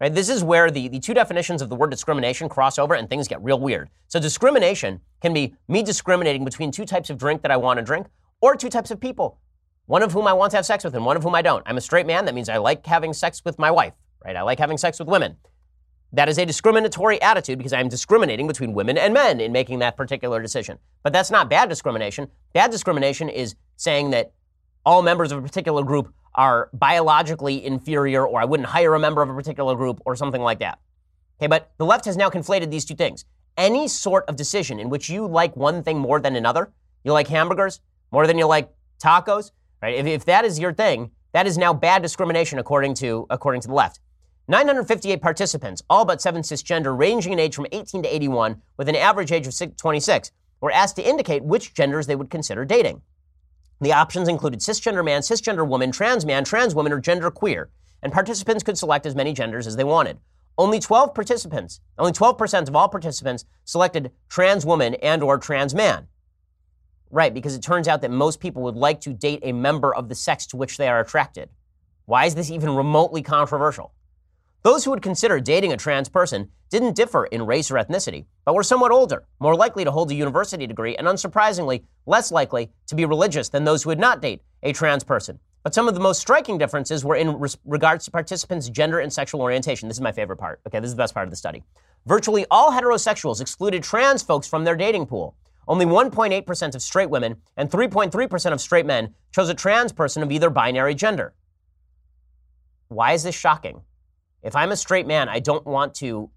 Right? This is where the, the two definitions of the word discrimination cross over and things get real weird. So discrimination can be me discriminating between two types of drink that I want to drink or two types of people, one of whom I want to have sex with and one of whom I don't. I'm a straight man. That means I like having sex with my wife, right? I like having sex with women. That is a discriminatory attitude because I'm discriminating between women and men in making that particular decision. But that's not bad discrimination. Bad discrimination is saying that all members of a particular group are biologically inferior or I wouldn't hire a member of a particular group or something like that. Okay, but the left has now conflated these two things. Any sort of decision in which you like one thing more than another, you like hamburgers more than you like tacos, right? If, if that is your thing, that is now bad discrimination according to according to the left. 958 participants, all but seven cisgender, ranging in age from 18 to 81, with an average age of 26, were asked to indicate which genders they would consider dating. The options included cisgender man, cisgender woman, trans man, trans woman, or gender queer, and participants could select as many genders as they wanted. Only 12 participants, only 12% of all participants selected trans woman and or trans man. Right, because it turns out that most people would like to date a member of the sex to which they are attracted. Why is this even remotely controversial? Those who would consider dating a trans person didn't differ in race or ethnicity, but were somewhat older, more likely to hold a university degree, and unsurprisingly, less likely to be religious than those who would not date a trans person. But some of the most striking differences were in res- regards to participants' gender and sexual orientation. This is my favorite part. Okay, this is the best part of the study. Virtually all heterosexuals excluded trans folks from their dating pool. Only 1.8% of straight women and 3.3% of straight men chose a trans person of either binary gender. Why is this shocking? If I'm a straight man, I don't want to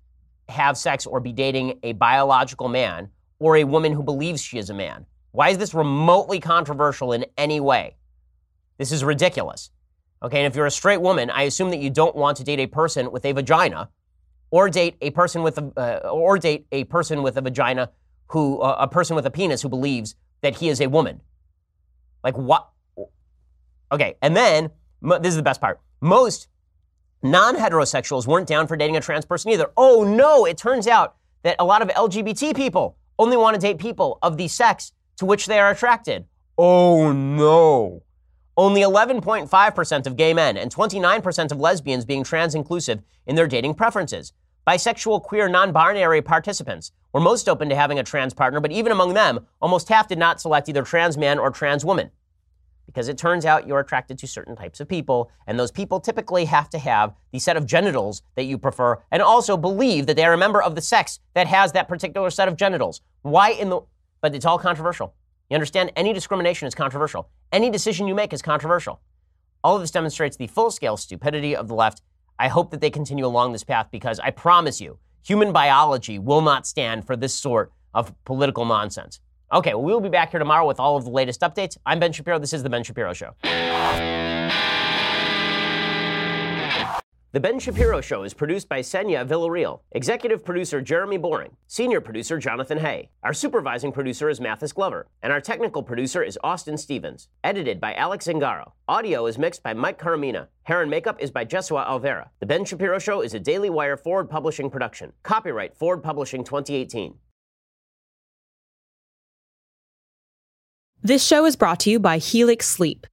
have sex or be dating a biological man or a woman who believes she is a man. Why is this remotely controversial in any way? This is ridiculous. Okay, and if you're a straight woman, I assume that you don't want to date a person with a vagina or date a person with a uh, or date a person with a vagina who uh, a person with a penis who believes that he is a woman. Like what? Okay, and then this is the best part. Most non heterosexuals weren't down for dating a trans person either. Oh no, it turns out that a lot of LGBT people only want to date people of the sex to which they are attracted. Oh no. Only 11.5% of gay men and 29% of lesbians being trans inclusive in their dating preferences. Bisexual, queer, non binary participants were most open to having a trans partner, but even among them, almost half did not select either trans man or trans woman because it turns out you're attracted to certain types of people, and those people typically have to have the set of genitals that you prefer, and also believe that they are a member of the sex that has that particular set of genitals. Why in the. But it's all controversial. You understand? Any discrimination is controversial. Any decision you make is controversial. All of this demonstrates the full scale stupidity of the left. I hope that they continue along this path because I promise you, human biology will not stand for this sort of political nonsense. Okay, well, we'll be back here tomorrow with all of the latest updates. I'm Ben Shapiro. This is The Ben Shapiro Show. The Ben Shapiro Show is produced by Senya Villarreal, executive producer Jeremy Boring, senior producer Jonathan Hay. Our supervising producer is Mathis Glover, and our technical producer is Austin Stevens. Edited by Alex Zingaro. Audio is mixed by Mike Coromina. Hair and makeup is by Jesua Olvera. The Ben Shapiro Show is a Daily Wire Forward Publishing production. Copyright Forward Publishing 2018. This show is brought to you by Helix Sleep.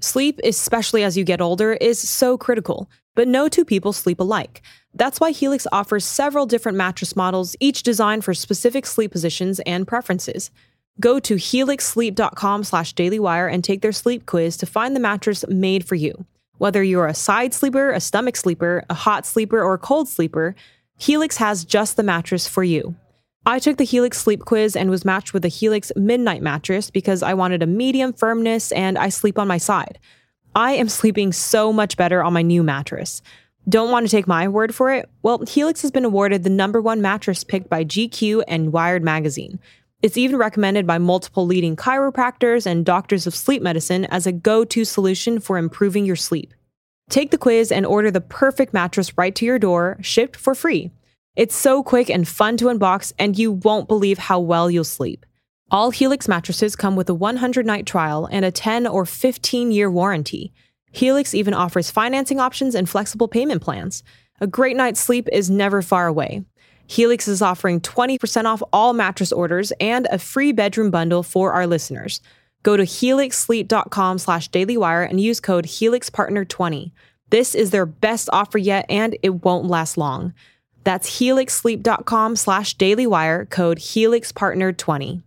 Sleep, especially as you get older, is so critical, but no two people sleep alike. That's why Helix offers several different mattress models, each designed for specific sleep positions and preferences. Go to helixsleep.com slash dailywire and take their sleep quiz to find the mattress made for you. Whether you're a side sleeper, a stomach sleeper, a hot sleeper, or a cold sleeper, Helix has just the mattress for you. I took the Helix sleep quiz and was matched with a Helix midnight mattress because I wanted a medium firmness and I sleep on my side. I am sleeping so much better on my new mattress. Don't want to take my word for it? Well, Helix has been awarded the number one mattress picked by GQ and Wired magazine. It's even recommended by multiple leading chiropractors and doctors of sleep medicine as a go to solution for improving your sleep. Take the quiz and order the perfect mattress right to your door, shipped for free. It's so quick and fun to unbox, and you won't believe how well you'll sleep. All Helix mattresses come with a 100 night trial and a 10 or 15 year warranty. Helix even offers financing options and flexible payment plans. A great night's sleep is never far away. Helix is offering 20% off all mattress orders and a free bedroom bundle for our listeners. Go to helixsleep.com slash dailywire and use code HelixPartner20. This is their best offer yet, and it won't last long. That's helixsleep.com slash dailywire, code HelixPartner20.